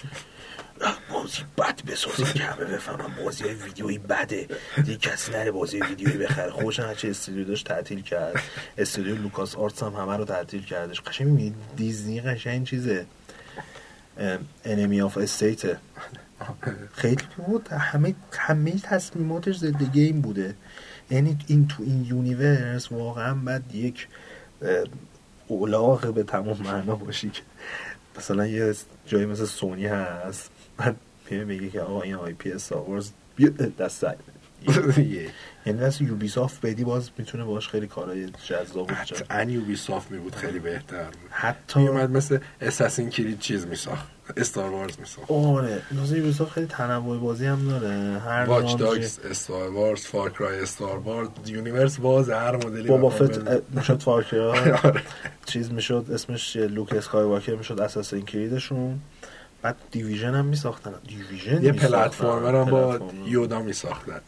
بازی بد بسازه که همه بفهمن بازی های ویدیویی بده. دیگه کسی نره بازی ویدیویی بخره. خودشون هرچه استودیو داشت تعطیل کرد. استودیو LucasArts هم همه رو تعطیل کردش. قشنگ می‌بینی دیزنی قشنگ چیزه. enemy of state خیلی بود. همه همه تصمیماتش ضد game بوده. یعنی این تو این universe واقعا بعد یک الاغ به تمام معنا باشی که مثلا یه جایی مثل سونی هست. بعد میره میگه که آقا این IP Star Wars بیا دست. یعنی دست Ubisoft بدی باز می‌تونه باش خیلی کارهای جذاب جالب. قطعا Ubisoft می بود خیلی بهتر حتی میومد مثل Assassin's Creed چیز میساخت Star Wars میساخت آره لازم Ubisoft خیلی تنوع بازی هم داره هر Watch Dogs Star Wars Far Cry Star Wars universe باز هر مدلی Boba Fett. می‌شد Far Cry آره. چیز می‌شد اسمش Luke Skywalker می‌شد Assassin's Creed شون بعد دیویژن هم میساختن. دیویژن یه. پلتفرمر هم با. یودا میساختن.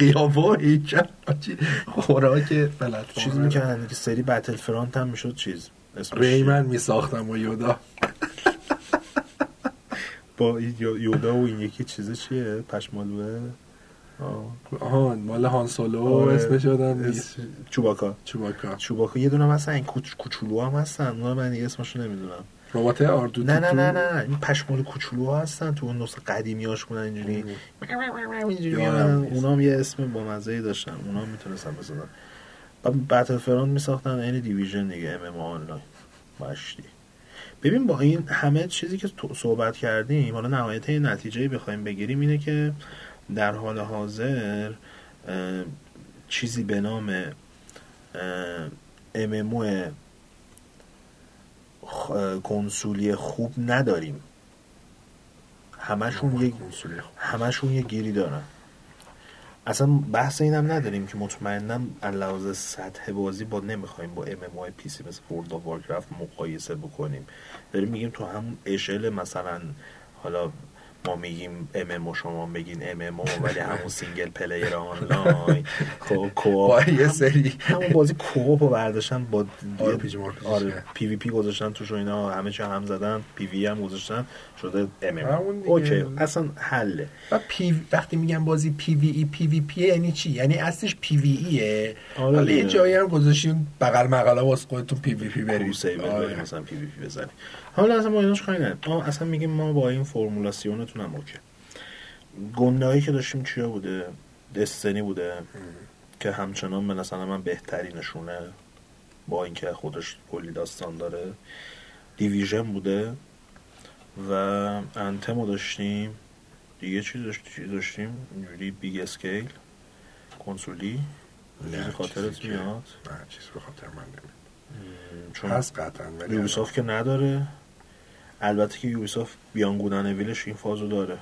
هیکل حاجی. خوراک چیز. پلتفرمر. می‌کردن که سری بتل فرانت هم می‌شد چیز. ریمن میساختم و یودا. با یودا و این یکی چیزه چیه؟ پشمالوه؟ آه. آها مال هان سولو آره. اسمش نیست. چوباکا. چوباکا. چوباکا. یه دونه هم هستن این کوچ... کوچولو هم هستن. اونا من دیگه اسمشو نمی‌دونم. ربات آردو نه نه نه نه این پشمال کوچولو هستن تو اون نسخه قدیمی هاش بودن اینجوری. اینجوری یادم می‌آمدن. نیست. اونا هم یه اسم با مزه داشتن. اونا هم می‌تونستن بسازن. و بتل فرانت میساختن. این دیویژن دیگه ام ام آنلاین. مشتی ببین با این همه چیزی که تو صحبت کردیم حالا نهایت این نتیجه بخوایم بگیریم اینه که در حال حاضر چیزی به نام MMO خ- کنسولی خوب نداریم. همشون خوب. همشون یه گیری دارن. اصلا بحث اینم نداریم که مطمئنا لحاظ سطح بازی با نمی‌خوایم با MMO PC مثل World of Warcraft مقایسه بکنیم. داریم میگیم تو همون اشل مثلا حالا ما میگیم MMO شما بگین MMO ولی همون single player online خب co-op با یه سری همون بازی co-op رو برداشتن با RPG مرپیجی. آره پی وی پی گذاشتن توش و اینا همه چی هم زدن پی وی هم گذاشتن شده ام دیگه. اوکی اصلا حله و پی وقتی میگم بازی پی وی ای پی وی پی یعنی چی یعنی اصلش پی وی ایه آره حالا یه. جایی هم گذاشتین بغل مقاله واسه خودتون پی وی پی برید کروسیبل آره. بریم مثلا پی وی پی بزنیم حالا اصلا ما ایناش کاری نداریم. اصلا میگیم ما با این فرمولاسیونتون هم اوکی. گنده هایی که داشتیم چیا بوده؟ دستنی بوده. که همچنان به مثلا من بهترینشونه با اینکه خودش کلی داستان داره. Division بوده و Anthem و داشتیم. دیگه چی داشت- چی داشتیم؟ اینجوری big scale کنسولی. نه، چیزی خاطرت میاد؟ نه چیز به خاطر من نمیاد چون هست قطعا ولی که نداره. البته که Ubisoft Beyond Good and Evil ش این فازو داره.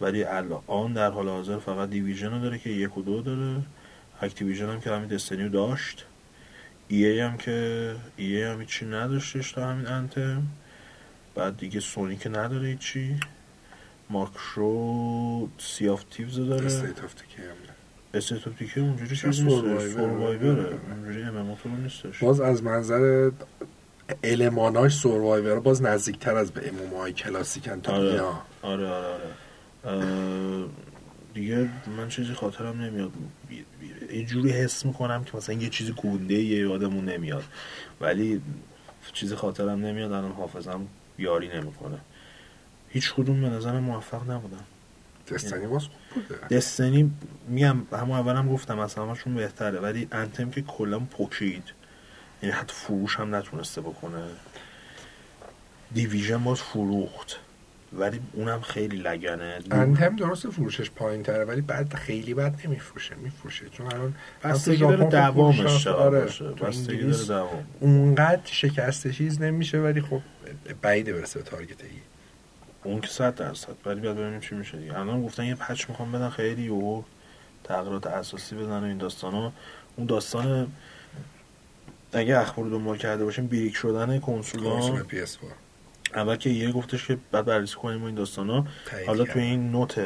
ولی الان در حال حاضر فقط Division رو داره که یک و دو داره. Activision هم که همین Destiny و داشت. EA هم که EA هم هیچی نداشتش تا همین Anthem. بعد دیگه سونی که نداره هیچی. Microsoft Sea of Thieves داره. State of Decay هم. State of اونجوری چیز نیستش. survivor ه اونجوری MMO تو نیستش. باز از منظر المان‌هاش survivor باز نزدیکتر از به MMO های کلاسیکن تا آره. آره آره آره. دیگه من چیزی خاطرم نمیاد. یه جوری حس می‌کنم که مثلا یه چیزی گونده یه یادمون نمیاد. ولی چیزی خاطرم نمیاد الان حافظم یاری نمی‌کنه. هیچ کدوم به نظرم موفق نبودن. دستنی باز بوده. دستنی میگم همون اولم گفتم از همشون بهتره. ولی انتم که کلا پوکید یعنی حتی فروش هم نتونسته بکنه. دیویژن باز فروخت. ولی اونم خیلی لگنه. انتم درست فروشش پایین تره ولی بعد خیلی بد نمیفروشه میفروشه. چون الان بستگی داره دوامش آره، دوام. اونقدر شکسته چیز نمیشه ولی خب بعیده برسه به تارگت ای. اون که صد درصد. ولی بیاد ببینیم چی میشه دیگه. الان گفتن یه پچ می‌خوام بدن خیلی یهو تغییرات اساسی بدن و این داستانا. اون داستان اگه اخبار دنبال کرده باشیم brick شدن کنسول PS اول که EA گفتش که بعد بررسی کنیم این داستانا. حالا توی این نوت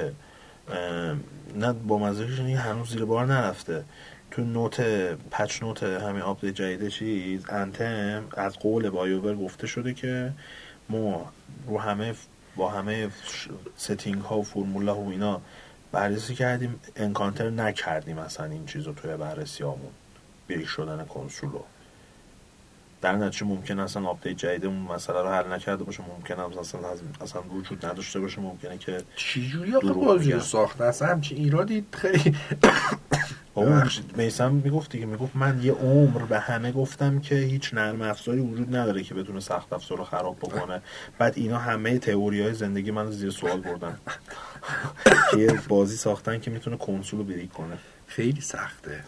نه بامزه‌ش اینه هنوز زیر بار نرفته. تو note patch note همین update جدید چیز Anthem از قول BioWare گفته شده که ما رو همه با همه setting ها و فرمولا و اینا بررسی کردیم. encounter نکردیم اصلا این چیز رو توی بررسی هامون. brick شدن کنسول رو. در نتیجه ممکن اصلا update جدید اون مسئله رو حل نکرده باشه. ممکن هم اصلا اصلا وجود نداشته باشه. ممکنه که چجوری آخه دروغ بازی رو. ساختن اصلا همچین ایرادی خیلی بابا میسم می‌گفت دیگه. می‌گفت من یه عمر به همه گفتم که هیچ نرم افزاری وجود نداره که بتونه سخت افزار رو خراب بکنه. بعد اینا همه تئوری های زندگی من زیر سوال بردن. که یه بازی ساختن که می‌تونه کنسول رو brick کنه. خیلی سخته.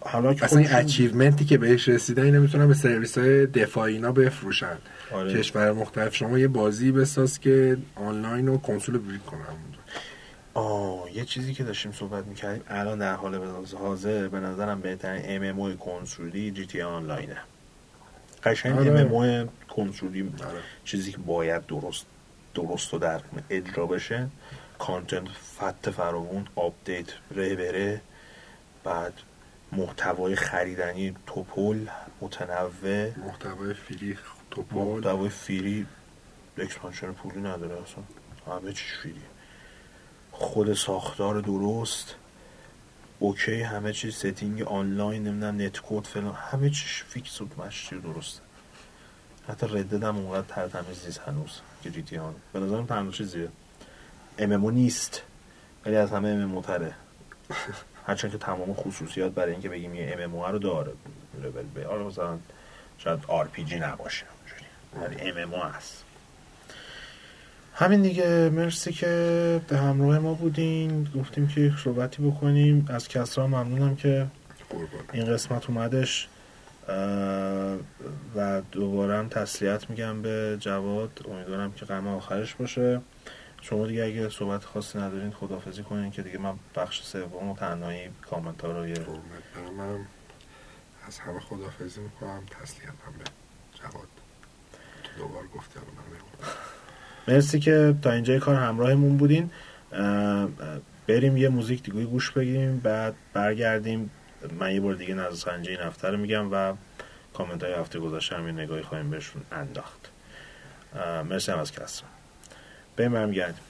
حالا که اصلا این achievement ی که بهش رسیدن اینا می‌تونن به سرویس های دفاعی اینا بفروشن آره. کشور مختلف شما یه بازی بساز که آنلاین و کنسول brick کنن آه یه چیزی که داشتیم صحبت می‌کردیم الان در حال حاضر به نظرم بهترین MMO کنسولی GTA Online ه قشنگ آره. MMO کنسولی آره. چیزی که باید درست درست و در اجرا بشه content فت فراوون update ره بره بعد محتوای خریدنی توپل متنوع. محتوای free توپول. محتوای free expansion پولی نداره اصلا. همه چیش free خود ساختار درست. okay همه چیز setting online نمی‌دونم netcode فلان. همه چیش fix و مشتی و درسته. حتی ردد هم اونقدر تر تمیز نیست هنوز. آن به نظرم تنها چیزیه. ام نیست. ولی از همه ام تره. هرچند که تمام خصوصیات برای اینکه بگیم یه ام رو داره لول به حالا مثلا شاید آر پی جی نباشه ولی ام هست. همین دیگه مرسی که به همراه ما بودین. گفتیم که یک صحبتی بکنیم. از کسرا ممنونم که این قسمت اومدش. و دوباره هم تسلیت میگم به جواد. امیدوارم که غم آخرش باشه. شما دیگه اگه صحبت خاصی ندارین خدافزی کنین که دیگه من بخش سوم و تنهایی کامنت ها رو یه قربونت برم منم از همه خدافزی می‌کنم. تسلیت هم به جواد. دوبار گفتی الان من. مرسی که تا اینجای کار همراهمون بودین. بریم یه موزیک دیگه گوش بگیریم بعد برگردیم. من یه بار دیگه نظر سنجی این هفته رو میگم و کامنت های هفته گذشته هم یه نگاهی خواهیم بهشون انداخت. مرسی هم از کسرا. بریم برمیگردیم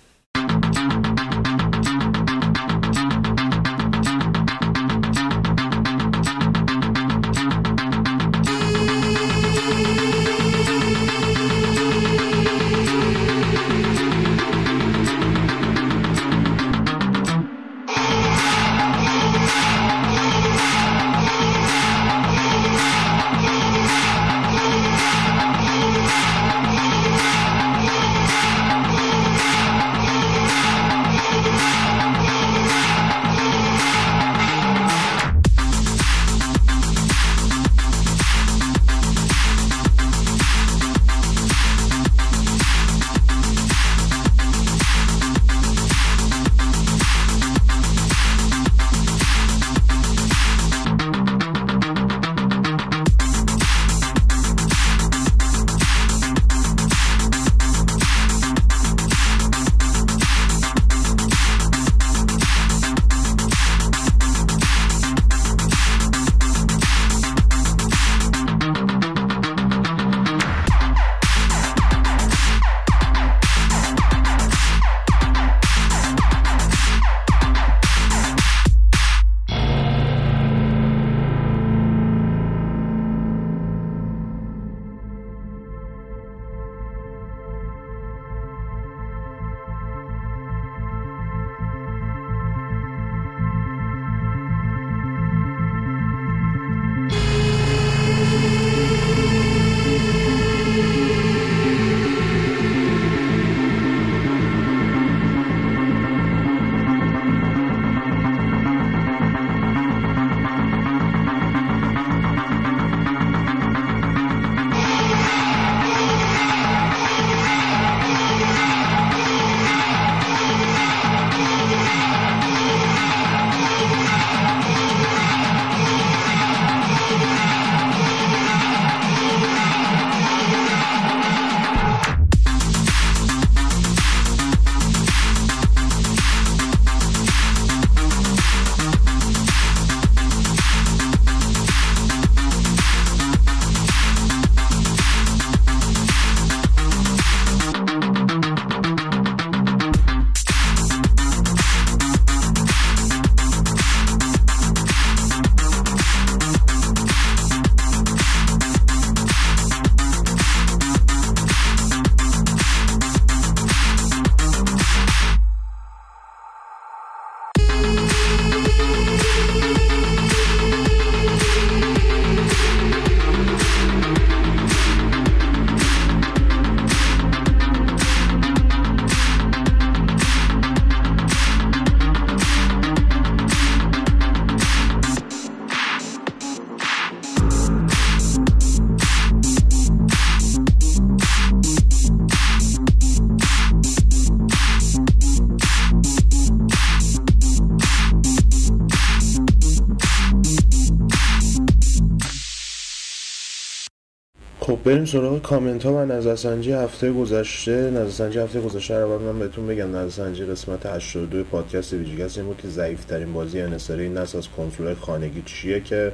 خب بریم سراغ کامنت ها و نظرسنجی هفته گذشته. نظرسنجی هفته گذشته رو من بهتون بگم. نظرسنجی قسمت 82 پادکست ویژگس این بود که ضعیف ترین بازی انصاری این نسل از کنسول خانگی. چیه که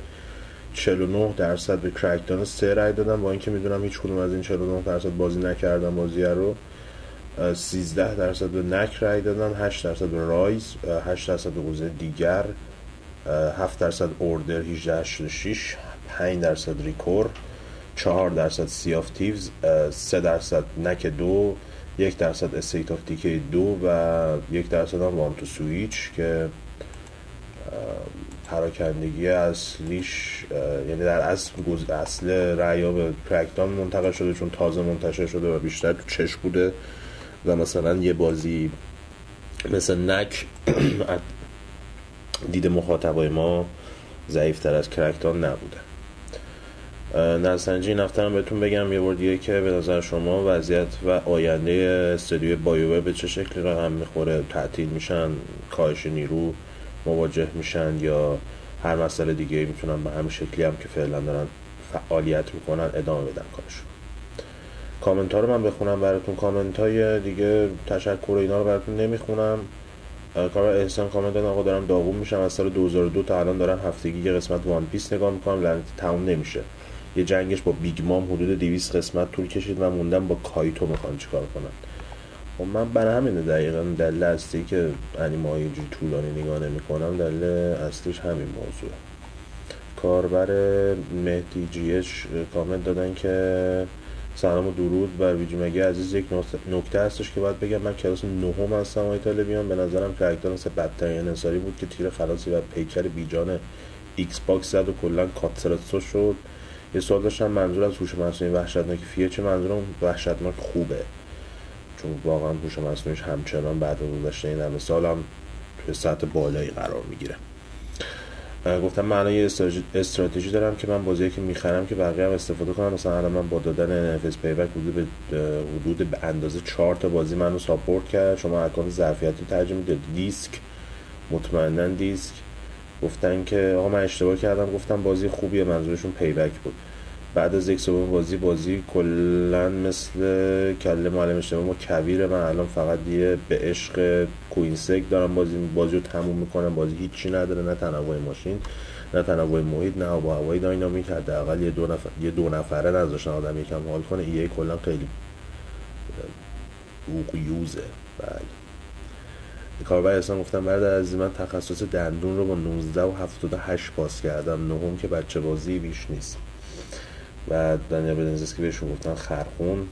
49 درصد به کرکتان 3 رای دادم با اینکه می‌دونم هیچ کدوم از این 49 درصد بازی نکردم بازی رو 13 درصد به نک رای دادن 8 درصد به رایز 8 درصد به حوزه دیگر 7 درصد اوردر 1886 5 درصد ریکور. 4 درصد سی آف تیوز 3 درصد نک دو یک درصد استیت آف دیکی دو و یک درصد هم وان تو سویچ که پراکندگی اصلیش یعنی در اصل اصل رعیا به کرکتان منتقل شده چون تازه منتشر شده و بیشتر تو چش بوده و مثلا یه بازی مثل نک دید مخاطبای ما ضعیفتر از کرکتان نبوده. نرسنجی این هفته بهتون بگم یه بار دیگه که به نظر شما وضعیت و آینده استودیو بایوور به چه شکلی را هم می‌خوره؟ تعطیل میشن؟ کاهش نیرو مواجه میشن یا هر مسئله دیگه می‌تونن به همین شکلی هم که فعلا دارن فعالیت می‌کنن ادامه بدن کارشون؟ کامنت ها رو من بخونم براتون. کامنت های دیگه تشکر اینا رو براتون نمی‌خونم. کار احسان کامنت آقا دارم داغون میشم. از سال 2002 تا الان دارم هفتگی قسمت وان پیس نگاه می‌کنم لعنتی تموم نمیشه. یه جنگش با بیگ مام حدود 200 قسمت طول کشید و موندم با کایتو می‌خوان چیکار کنن. خب من برای همینه دقیقا دلیل اصلی که انیمه های طولانی نگاه نمی‌کنم دلیل اصلیش همین موضوع. کاربر مهدی جی کامنت دادن که سلام و درود بر ویجی مگه عزیز یک نکته هستش که باید بگم من کلاس نهم هستم آقای طالبیان به نظرم کرکتر مثل بدترین انصاری بود که تیر خلاصی و پیکر بیجان ایکس باکس زد و کلا کاتسراتسو شد. یه سوال داشتم منظور از هوش مصنوعی وحشتناک فیه چه؟ منظورم وحشتناک خوبه. چون واقعا هوش مصنوعیش همچنان بعد از گذشته این همه سال هم توی سطح بالایی قرار می‌گیره. گفتم یه استراتژی دارم که من بازی که می‌خرم که بقیه هم استفاده کنم مثلا الان من با دادن NFS پیبک حدود به حدود به اندازه 4 تا بازی منو ساپورت کرد. شما اکانت ظرفیتی ترجمه می‌دید. دیسک مطمئنا دیسک. گفتن که آقا من اشتباه کردم گفتم بازی خوبیه منظورشون پیبک بود. بعد از یک سوم بازی بازی کلا مثل کله معلم اشتباه ما کویر. من الان فقط دیگه به عشق کوینسک دارم بازی بازی رو تموم می‌کنم. بازی هیچی نداره نه تنوع ماشین نه تنوع محیط نه و هوای داینامیک. حداقل یه دو نفر یه دو نفره نذاشتن آدم یکم حال کنه. ایه کلا خیلی یوزه. بله. کاربر اصلا گفتم بعد از من تخصص دندون رو با 19 و 78 پاس کردم. نهم که بچه بازی بیش نیست. و دنیا بدنزیس که بهشون گفتن خرخون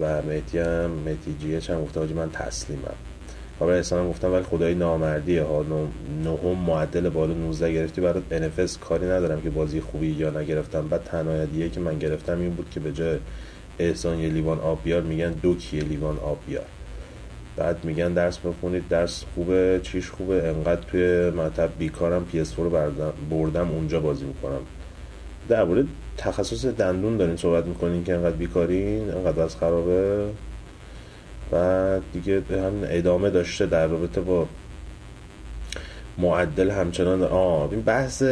و مهدی هم مهدی جیه چند گفته من تسلیمم. کاربر هم گفتم ولی خدای نامردیه. ها نهم معدل بالا 19 گرفتی برات NFS کاری ندارم که بازی خوبی یا نگرفتم. بعد تنها که من گرفتم این بود که به جای احسان یه لیوان آب بیار میگن دو کیه لیوان آب بیار. بعد میگن درس بخونید درس خوبه چیش خوبه؟ انقدر توی مطب بیکارم PS4 رو بردم اونجا بازی می‌کنم. در مورد تخصص دندون دارین صحبت می‌کنین که انقدر بیکارین انقدر از خرابه؟ و دیگه هم ادامه داشته در رابطه با معدل همچنان. آه این بحث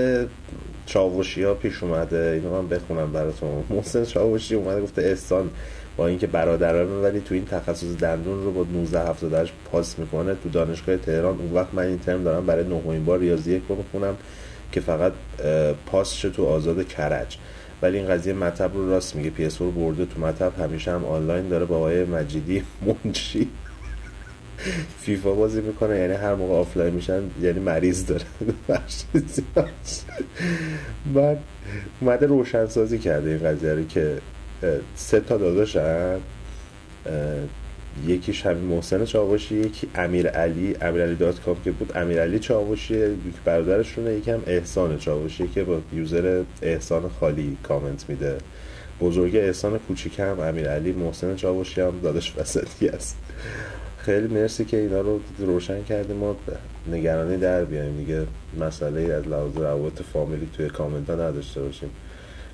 چاوشی ها پیش اومده. اینو من بخونم براتون. محسن چاوشی اومده گفته احسان. با اینکه برادرانه ولی تو این تخصص دندون رو با 19 78 پاس می‌کنه تو دانشگاه تهران. اون وقت من این ترم دارم برای نهمین بار ریاضی یک رو می‌خونم که فقط پاس شه تو آزاد کرج. ولی این قضیه مطب رو راست میگه. پی رو برده تو مطب همیشه هم آنلاین داره با آقای مجیدی منشی فیفا بازی می‌کنه. یعنی هر موقع آفلاین میشن یعنی مریض داره. بعد اومده روشنسازی کرده این قضیه رو که سه تا داداشن یکیش همین محسن چاوشی یکی امیر علی امیر علی دات کام که بود امیر علی چاوشی یک برادرشونه یکم احسان چاوشی که با یوزر احسان خالی کامنت میده. بزرگ احسان کوچیک هم امیر علی محسن چاوشی هم دادش وسطی است خیلی مرسی که اینا رو روشن کردیم ما نگرانی در بیایم دیگه. مسئله از لحاظ روابط فامیلی توی کامنت ها نداشته باشیم.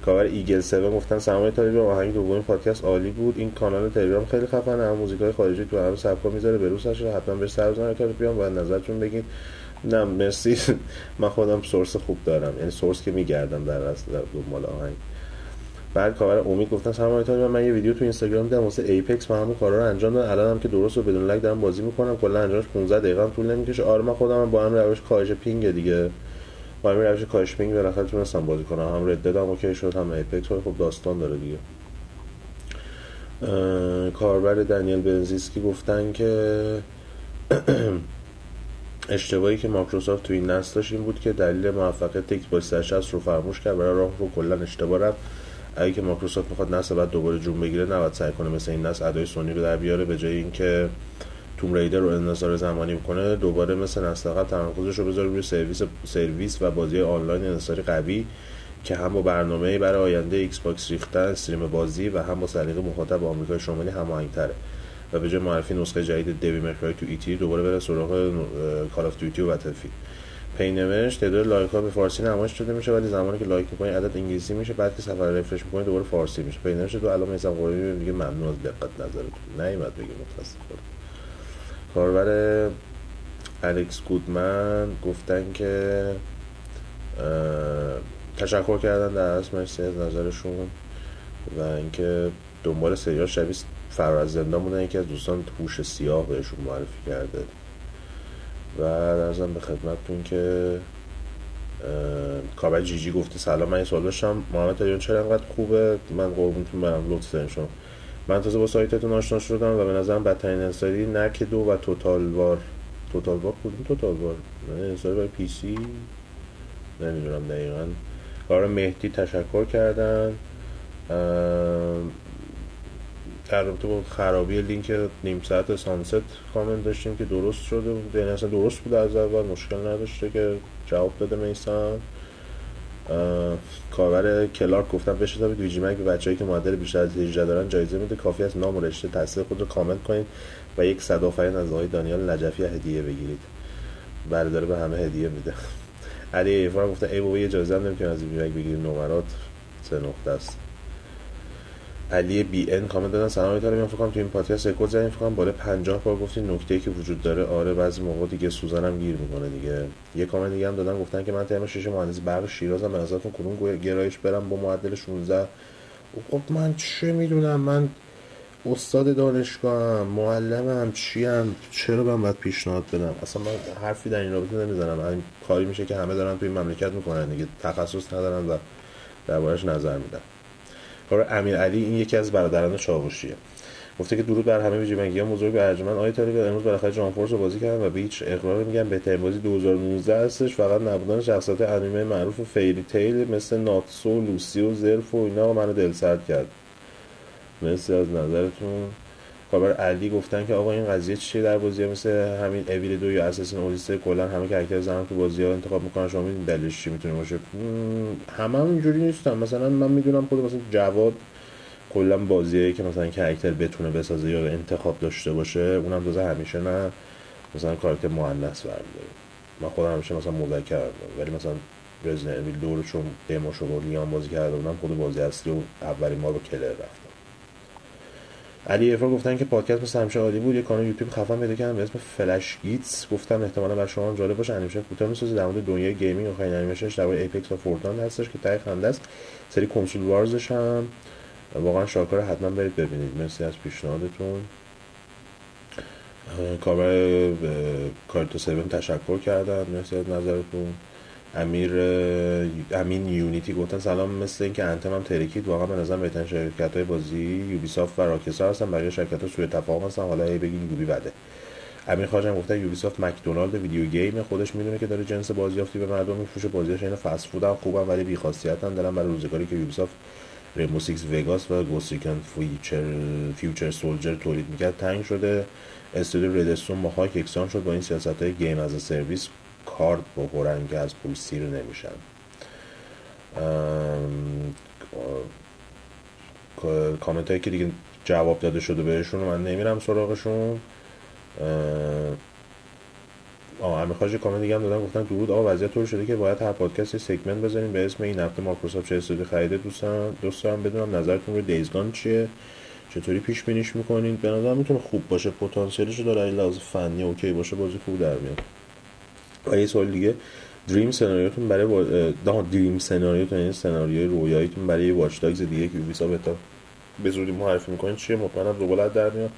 کاور ایگل 7 گفتن سلام تلگرام آهنگ دوم پادکست عالی بود. این کانال تلگرام خیلی خفنه هم موزیک های خارجی تو همه سبکا می‌ذاره به روسش حتما بهش سر بزنید تا بیام باید نظرتون بگین. نه مرسی. من خودم سورس خوب دارم. یعنی سورس که میگردم در اصل دنبال آهنگ. بعد کاور امید گفتن سلام علیکم من یه ویدیو تو اینستاگرام دیدم واسه ایپکس من همون کارا رو انجام دادم. الانم که درست و بدون لگ دارم بازی می‌کنم. کلا انجامش 15 دقیقه طول نمی‌کشه. آره من خودم با هم روش کاهش پینگ دیگه. با هم روش کاهش پینگ بالاخره تونستم بازی کنم. هم رد دادم اوکی شد هم ایپکس خب داستان داره دیگه. کاربر دنیل بنزیسکی گفتن که اشتباهی که مایکروسافت تو این نسل داشت این بود که دلیل موفقیت ایکس باکس 360 رو فراموش کرد برای راه رو کلا اشتباه رفت. اگه که مایکروسافت می‌خواد نسل بعد دوباره جون بگیره نباید سعی کنه مثل این نسل ادای سونی رو در بیاره به جای اینکه توم ریدر رو انحصار زمانی می‌کنه دوباره مثل نسل قبل تمرکزش رو بذاره روی سرویس سرویس و بازی آنلاین انحصاری قوی که هم با برنامه برای آینده ایکس باکس ریختن استریم بازی و هم با سلیقه مخاطب آمریکای شمالی هماهنگتره. و به جای معرفی نسخه جدید دیوی مکرای تو ایتی دوباره بره سراغ کال اف دیوتی و بتلفیلد پی نوشت تعداد لایک ها به فارسی نمایش شده میشه ولی زمانی که لایک می‌کنی عدد انگلیسی میشه بعد که سفر رفرش می‌کنی دوباره فارسی میشه. پی نوشت تو الان میسم قربی دیگه ممنون از دقت نظرتون. نیومد بگه متاسفم کاربر الکس گودمن گفتن که تشکر کردن در از مرسی از نظرشون. و اینکه دنبال سریال شبیه فرار از زندان بودن یکی از دوستان هوش سیاه بهشون معرفی کرده. و درزم به خدمتتون که کاربر جی جی گفته سلام من یه سوال داشتم. محمد تریان چرا انقدر خوبه؟ من قربونتون برم لطف دارین من تازه با سایتتون آشنا شدم و به نظرم بدترین انصاری نک دو و توتال وار. توتال وار کدوم توتال وار؟ انصاری برای پی سی؟ نمی‌دونم دقیقا. کار مهدی تشکر کردن. در رابطه با خرابی لینک نیم ساعت سانست کامنت داشتیم که درست شده بود. یعنی اصلا درست بود از اول مشکل نداشته که جواب داده میسان کاربر کلارک گفتم بشتابید ویجی مک به بچه‌ای که معدل بیشتر از 18 دارن جایزه میده. کافی از نام و رشته تاثیر خود رو کامنت کنید و یک صد آفرین از آقای دانیال نجفی هدیه بگیرید. برادر به همه هدیه میده. علی ایفان گفته ای بابا یه جایزه هم از ویجی مک بگیرید نمرات سه نقطه است. علی بی ان کامنت دادن. سلام من فکر تو این پادکست رکورد زدیم. فکر کنم بالا 50 بار گفتین نکته که وجود داره. آره بعضی موقع دیگه سوزنم گیر می‌کنه دیگه. یه کامنت دیگه هم دادن گفتن که من ترم شش مهندسی برق شیرازم. به نظرتون کدوم گرایش برم با معدل 16 خب من چه می‌دونم؟ من استاد دانشگاهم معلمم چیم؟ چرا من باید پیشنهاد بدم؟ اصلا من حرفی در این رابطه نمی‌زنم. این کاری میشه که همه دارن توی مملکت می‌کنن. دیگه تخصص ندارن و دربارش نظر میدن. کار امیر علی این یکی از برادران چاوشیه. گفته که درود بر همه ویژگی ها بزرگ ارجمند آیه طالب. امروز بالاخره جان فورس رو بازی کردن و به هیچ اقرار میگم بهترین بازی 2019 هستش. فقط نبودن شخصیت انیمه معروف فیری تیل مثل ناتسو لوسی و زرف و اینا منو دل سرد کرد. مرسی از نظرتون. کاربر علی گفتن که آقا این قضیه چیه در بازی مثل همین اویل دو یا اساسین اولیسته کلا همه کاراکتر زنان تو بازی ها انتخاب می‌کنن شما می‌دونید دلیلش چی می‌تونه باشه؟ همه هم اینجوری نیستن. مثلا من می‌دونم خود مثلا جواد کلا بازیه که مثلا کاراکتر بتونه بسازه یا انتخاب داشته باشه اونم تازه همیشه نه. مثلا کاراکتر مؤنث برمیداره. من خودم همیشه مثلا مذکر ولی مثلا رزیدنت اویل دو رو چون دموشو با بازی کرده بودم خود بازی اصلی و اولین ما با کلر رفتم علی افرا گفتن که پادکست مثل همیشه عالی بود یه کانال یوتیوب خفن پیدا کردم به اسم فلش گیتس گفتم احتمالا بر شما جالب باشه انیمیشن کوتاه می‌سازه در مورد دنیای گیمینگ آخرین انیمیشنش در ایپکس و فورتنایت هستش که تای خنده است. سری کنسول وارزش هم. واقعا شاکر حتما برید ببینید. مرسی از پیشنهادتون. کاربر کارتو 7 تشکر کردن. مرسی از نظرتون. امیر امین یونیتی گفتن سلام مثل اینکه Anthem هم ترکید واقعا به نظر بهترین شرکت های بازی Ubisoft و Rockstar هستن. بقیه شرکت ها سوء تفاهم هستن. حالا هی بگین Ubi بده. امیر خواجم گفته Ubisoft مکدونالد video game خودش می‌دونه که داره جنس بازیافتی به مردم میفروشه. بازیاش اینا فست فود هم خوبن ولی بی خاصیتن دارن. برای روزگاری که Ubisoft Rainbow Six Vegas و Ghost Recon Future Future Soldier تولید می‌کرد. تنگ شده استودیو Red Storm با یکسان شد با این سیاست های game as service کارت بخورن که از پول سیر نمیشن کامنت هایی که دیگه جواب داده شده بهشون من نمیرم سراغشون. آه همه کامنت دیگه هم دادن گفتن درود. آقا وضعیت طور شده که باید هر پادکست segment بزنیم به اسم این هفته مایکروسافت چه استودیو خریده. دوستان دوست دارم بدونم نظرتون رو Days Gone چیه؟ چطوری پیش بینیش می‌کنید به نظر می‌تونه خوب باشه. پتانسیلش داره. لحاظ فنی okay باشه بازی خوب در میاد. و یه سوال دیگه. دریم سناریوتون برای با... دریم سناریوتون یعنی سناریوی رویاییتون برای واچ داگز دیگه که یوبیسا بتا به زودی معرفی می‌کنین چیه؟ مطمئنم دوبلت در میاد.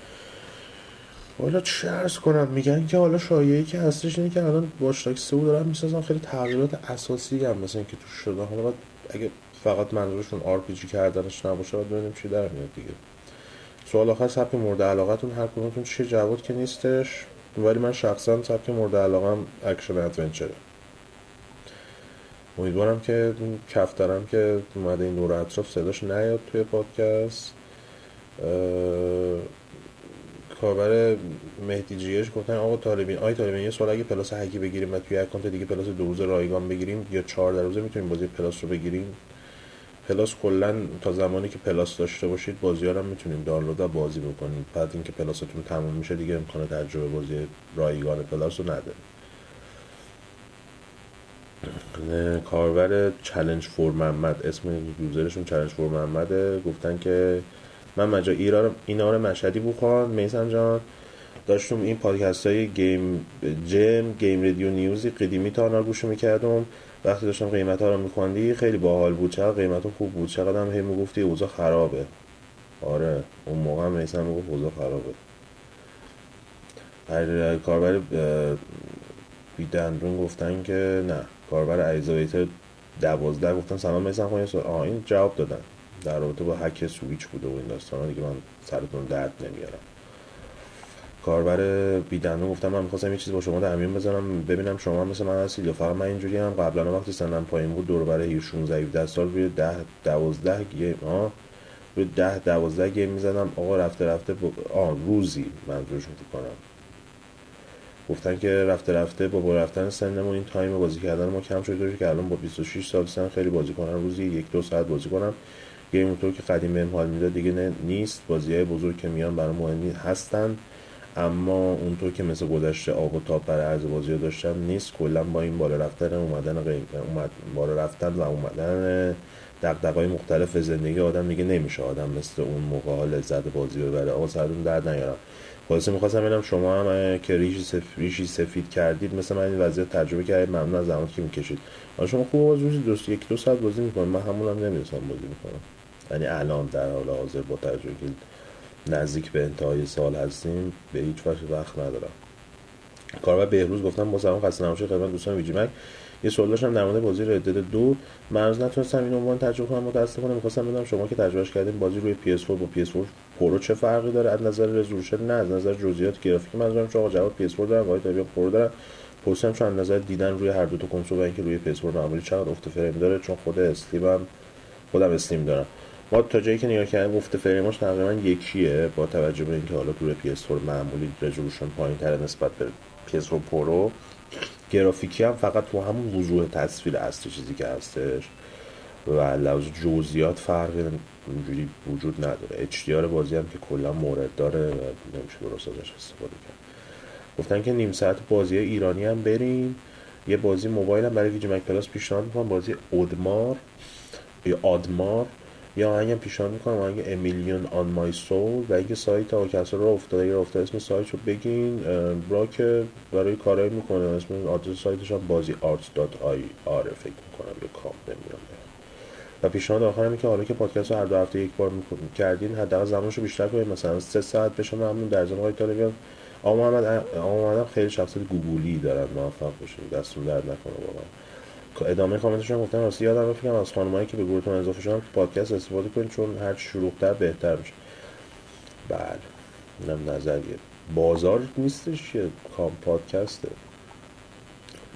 حالا چه ارز کنم؟ میگن که حالا شایعی که هستش اینه که الان واچ داگز 3 دارن می‌سازن. خیلی تغییرات اساسی هم مثلا که توش شده. حالا اگه فقط منظورشون آر پی جی کردنش نباشه باید ببینیم چی در میاد دیگه. سوال آخر سبک مورد علاقتون هر کدومتون چیه جواد که نیستش؟ ولی من شخصا سبک مورد علاقم action adventure ه امیدوارم که کفترم که اومده این دور اطراف صداش نیاد توی پادکست. کاربر مهدی جیش گفتن آقا طالبیان آقای طالبیان یه سوال اگه Plus هکی بگیریم و توی account دیگه Plus دو روزه رایگان بگیریم یا چهار روزه می‌تونیم بازی Plus رو بگیریم؟ Plus کلا تا زمانی که Plus داشته باشید بازی ها رو می‌تونیم دانلود و بازی بکنید بعد اینکه Plus تون تموم میشه دیگه امکان تجربه بازی رایگان پلاس رو نداره کاربر چلنج فور محمد. اسم یوزرشون چلنج فور محمده. گفتن که من مجا ایران اینا مشهدی بخوان. میسن جان داشتم این پادکست های گیم جم گیم رادیو نیوزی قدیمی تا آنها گوش می‌کردم. وقتی داشتم قیمت ها رو میخواندی خیلی باحال بود. چقدر قیمت ها خوب بود چقدر هم هی می‌گفتی اوضاع خرابه. آره اون موقع هم میسن می‌گفت اوضاع خرابه. کاربر بیدندون گفتن که نه کاربر ایزویتر دوازده گفتن سلام میسن خواهی سوال آه این جواب دادن. در رابطه با حک سویچ بوده و این داستان دیگه من سرتون درد نمیارم کاربر بیدندون گفتم من می‌خواستم یه چیزی با شما در میون بزنم ببینم شما مثل من هستید یا فقط من اینجوری هم؟ قبلا وقتی سنم پایین بود دور برای 16 17 سال روی 10 12 گیم ها روی 10 12 گیم می‌زدم. آقا رفته رفته آ روزی منظورشون فکر کنم گفتن که رفته رفته با, با رفتن سنمون این تایم بازی کردن ما کم شده که الان با 26 سال سن خیلی بازی کنم روزی یک دو ساعت بازی کنم گیم اونطور که قدیم بهم حال می‌داد دیگه نیست. بازی های بزرگ که میان برای مهمی هستن. اما اونطور که مثل گذشته آب و تاب برای عرض بازی ها داشتم نیست. کلا با این بالا رفتن اومدن غیر اومد بالا رفتن و اومدن دقدقای مختلف زندگی آدم دیگه نمیشه. آدم مثل اون موقع لذت بازی ببره. آقا سرتون درد نیارم. خلاصه می‌خواستم ببینم شما هم که ریشی, سف... ریشی سفید کردید. مثل من این وضعیت تجربه کردید. ممنون از زمانی که می‌کشید. حالا شما خوب باز روزی دوست یک دو ساعت بازی می‌کنم من همون هم بازی می‌کنم. یعنی الان در حال حاضر با تجربه نزدیک به انتهای سال هستیم به هیچ وجه وقت ندارم. کاربر بهروز گفتم با سلام خسته نباشید خدمت دوستان VGMAG یه سوال داشتم در مورد بازی Red Dead دو. من نتونستم این عنوان تجربه کنم متاسفانه می‌خواستم بدونم شما که تجربهش کردین بازی روی PS4 با PS4 Pro چه فرقی داره؟ از نظر resolution نه از نظر جزئیات گرافیک منظورم شما جواب PS4 دارن وای تا Pro دارن. پرسیدم چون از نظر دیدن روی هر دو تا کنسول و اینکه روی PS4 معمولی چقدر افت فریم داره چون خود استیم خودم استیم دارم. ما تا جایی که نگاه کردیم افت فریمش تقریبا یکیه. با توجه به اینکه حالا روی PS4 معمولی resolution پایین‌تر نسبت به PS4 Pro گرافیکی هم فقط تو همون وضوح تصویر اصلی چیزی که هستش و لحاظ جزئیات فرقی اونجوری وجود نداره. HDR بازی هم که کلا مورد داره نمیشه درست ازش استفاده کرد. گفتن که نیم ساعت بازی ایرانی هم بریم. یه بازی موبایل هم برای VGMAG Plus پیشنهاد می‌کنم. بازی Oddmar یا Oddmar. یا آهنگم پیشنهاد می‌کنم آهنگ A Million on My Soul و اگه سایت آکسا راه افتاده اگه افتاده اسم سایت رو بگین. که برای کارایی می‌کنه. اسم آدرس سایتش هم بازی Art dot ir ه فکر می‌کنم. یا com نمی‌دونم و پیشنهاد آخرم که حالا که پادکست رو هر دو هفته یک بار کردین حداقل زمانشو بیشتر کنید مثلا سه ساعت بشه ممنون در های طالبیان آقا محمد آقا محمد خیلی شخصیت گوگولی دارن موفق باشین. دستتون درد نکنه ادامه کامنتشون گفتم واسه یادم فکرم از خانمایی که به گروهتون اضافه شدن پادکست استفاده کنید چون هر شلوغ‌تر بهتر میشه. بله. اینم نظریه بازار نیستش یه کام پادکسته.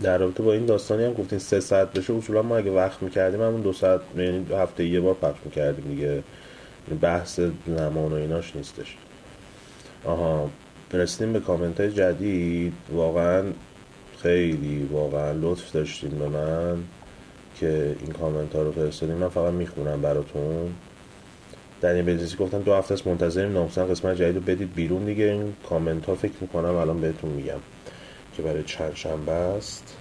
در رابطه با این داستانی هم گفتین سه ساعت بشه اصولا ما اگه وقت می‌کردیم همون دو ساعت یعنی دو هفته یه بار پخش می‌کردیم دیگه. بحث زمان و ایناش نیستش. آها. رسیدیم به کامنت های جدید. واقعا خیلی واقعا لطف داشتیم به من که این کامنت ها رو فرستادیم من فقط می‌خونم براتون. در این بلیزی گفتن دو هفته است منتظریم. ناموسن قسمت جدید رو بدید بیرون دیگه. این کامنت ها فکر می‌کنم الان بهتون میگم که برای چند شنبه است.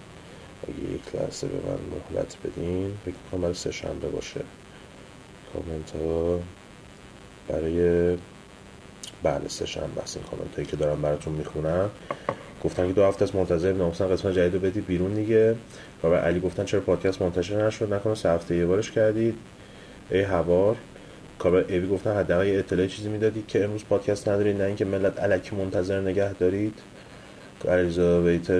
اگه یک لحظه به من مهلت بدین. فکر می‌کنم برای سه شنبه باشه. کامنت ها برای بله سه شنبه است این کامنت هایی که دارم براتون می‌خونم. گفتن که دو هفته از منتظر ناموسن قسمت جدید رو بدید بیرون دیگه. و علی گفتن چرا پادکست منتشر نشد؟ نکنه سه هفته یه بارش کردید. ای هوار کابر ایوی گفتن حداقل یه اطلاع چیزی می‌دادید که امروز پادکست ندارید نه اینکه ملت الکی منتظر نگه دارید. علیرضا ویتر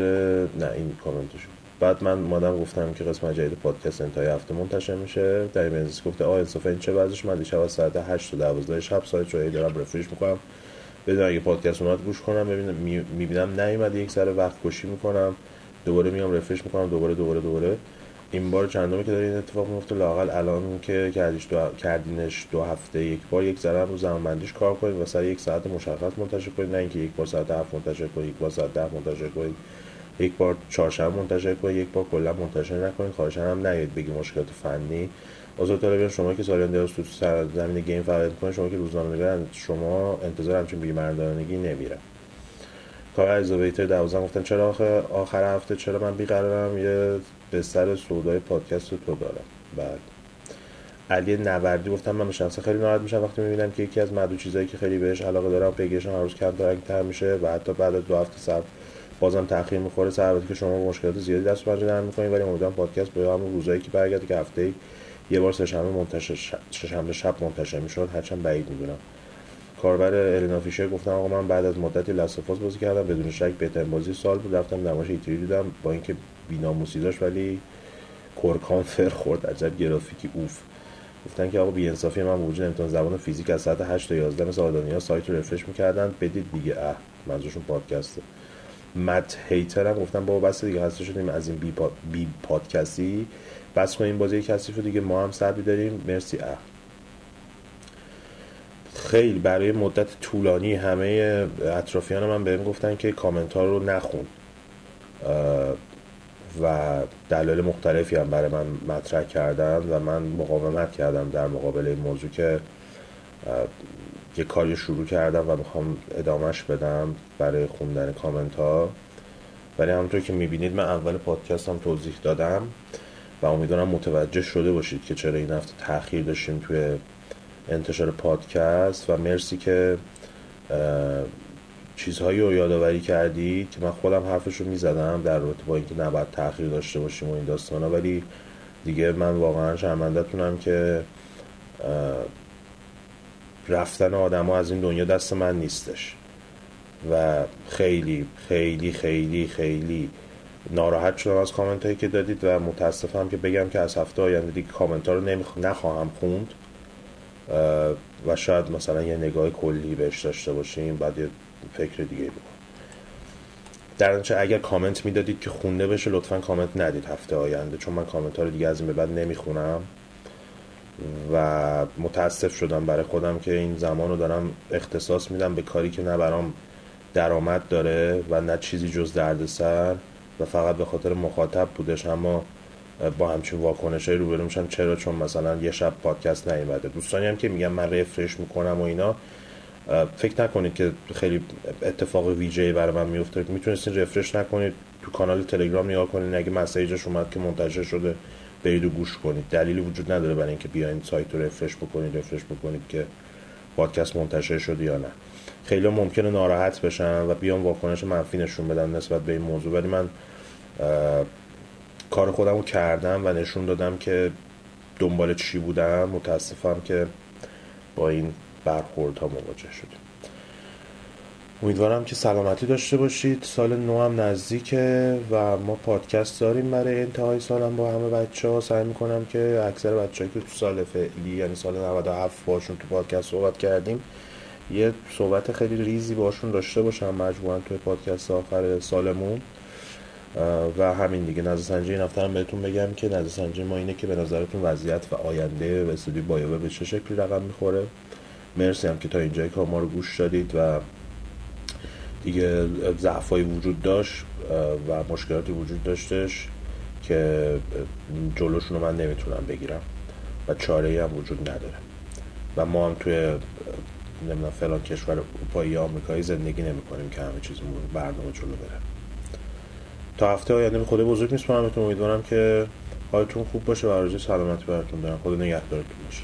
نه این کامنتشون بعد من مادم گفتم که قسمت جدید پادکست انتهای هفته منتشر میشه. در این گفته آ انصاف این چه وضعش من دیشب از ساعت 8 تا 12 شب سایت رو دارم رفرش می‌کنم. بدون اگه پادکست اومد گوش کنم ببینم می‌بینم نیومد یک سر وقت کشی می‌کنم دوباره میام رفرش می‌کنم دوباره دوباره دوباره. این بار چندمی که داره این اتفاق میفته لاقل الان که کردیش دو... کردینش دو هفته یک بار یک ذره رو زمانبندیش کار کنید و سر یک ساعت مشخص منتشر کنید نه اینکه یک بار ساعت هفت منتشر کنید یک بار ساعت ده منتشر کنید. یک بار چهارشنبه منتشر کنید یک بار کلا منتشر نکنید. خواهشاً هم نیاید بگی مشکلات فنی. آزاد طالبیان شما که سالیان دراز تو زمین گیم فعالیت می‌کنید شما که روزنامه‌نگار شما انتظار همچین بی‌مردانگی نمیره. کار ایزویتر دوازن گفتن چرا آخر, آخر هفته چرا من بیقرارم؟ یه بستر سودای پادکست رو تو دارم. بعد علی نوردی گفتم من به شخص خیلی ناراحت میشم وقتی می‌بینم که یکی از معدود چیزایی که خیلی بهش علاقه دارم پیگیرشون هر روز کم میشه و حتی بعد از دو هفته صبر بازم تاخیر می‌خوره. سر که شما مشکلات زیادی دست پنجه در می‌کنید. ولی امیدوارم پادکست به همون روزایی که برگرده که هفته یه بار سه‌شنبه منتشر شنبه شب منتشر می‌شد هرچند بعید می‌دونم. کاربر النا فیشر گفتم آقا من بعد از مدتی لاسفاس بازی کردم بدون شک بهترین بازی سال بود رفتم نمایش ایتری دیدم با اینکه بیناموسی داشت ولی کورکان فر خورد عجب گرافیکی اوف. گفتن که آقا بی انصافی من وجود امتحان زبان فیزیک از ساعت 8 تا 11 مثل آدانیا سایت رو رفرش می‌کردن. بدید دیگه اه منظورشون پادکسته مت هیتر هم گفتم بابا بس دیگه هسته شدیم از این بی, پا... بی پادکستی. بس کنیم بازی کسی رو دیگه ما هم سر داریم. مرسی. اه. خیلی برای مدت طولانی همه اطرافیان من بهم گفتن که کامنت ها رو نخون. و دلایل مختلفی هم برای من مطرح کردن و من مقاومت کردم در مقابل این موضوع که یه کاری شروع کردم و می‌خوام ادامهش بدم برای خوندن کامنت ها. ولی همونطور که می‌بینید من اول پادکست هم توضیح دادم. و امیدوارم متوجه شده باشید که چرا این هفته تاخیر داشتیم توی انتشار پادکست و مرسی که چیزهایی رو یادآوری کردی که من خودم حرفش رو می‌زدم در رابطه با اینکه نباید تاخیر داشته باشیم و این داستان ها ولی دیگه من واقعا شرمندهتونم که رفتن آدم ها از این دنیا دست من نیستش. و خیلی خیلی خیلی خیلی ناراحت شدم از کامنت هایی که دادید و متاسفم که بگم که از هفته آینده دیگه کامنت ها رو نمیخ... نخواهم خوند. و شاید مثلا یه نگاه کلی بهش داشته باشیم بعد یه فکر دیگه بکنیم. در نتیجه اگر کامنت می‌دادید که خونده بشه لطفا کامنت ندید هفته آینده چون من کامنت ها رو دیگه از این به بعد نمی‌خونم. و متاسف شدم برای خودم که این زمان رو دارم اختصاص میدم به کاری که نه برام درآمد داره و نه چیزی جز دردسر. و فقط به خاطر مخاطب بودش اما با همچین واکنش های روبرو میشم چرا؟ چون مثلا یه شب پادکست نیومده. دوستانی هم که میگم من رفرش می‌کنم و اینا فکر نکنید که خیلی اتفاق ویژه برای من میفته می‌تونستین رفرش نکنید تو کانال تلگرام نگاه کنید اگه مسیجش اومد که منتشر شده برید و گوش کنید. دلیلی وجود نداره برای اینکه بیاین سایت رو رفرش بکنید رفرش بکنید که پادکست منتشر شده یا نه. خیلی ممکنه ناراحت بشن و بیان واکنش منفی نشون بدن نسبت به این موضوع. ولی من کار خودم رو کردم و نشون دادم که دنبال چی بودم. متاسفم که با این برخورد ها مواجه شدیم. امیدوارم که سلامتی داشته باشید. سال نو هم نزدیکه و ما پادکست داریم برای انتهای سالم با همه بچه ها سعی می‌کنم که اکثر بچه که تو سال فعلی یعنی سال 97 باشون تو پادکست صحبت کردیم یه صحبت خیلی ریزی باشون داشته باشم مجموعا توی پادکست آخر سالمون. و همین دیگه. نظر سنجی این هفته هم بهتون بگم که نظر سنجی ما اینه که به نظرتون وضعیت و آینده و استودیو بایوه به چه شکلی رقم می‌خوره. مرسی هم که تا اینجای کار ما رو گوش دادید و دیگه ضعفایی وجود داشت و مشکلاتی وجود داشتش که جلوشون رو من نمی‌تونم بگیرم و چاره هم وجود نداره. و ما هم توی نمی‌دونم فلان کشور اروپایی آمریکایی زندگی نمی کنیم که همه چیز برنامه جلو بره. تا هفته آینده به خدا بزرگ میسپارم امیدوارم که حالتون خوب باشه و آرزوی سلامتی براتون دارم. خدا نگهدارتون باشه.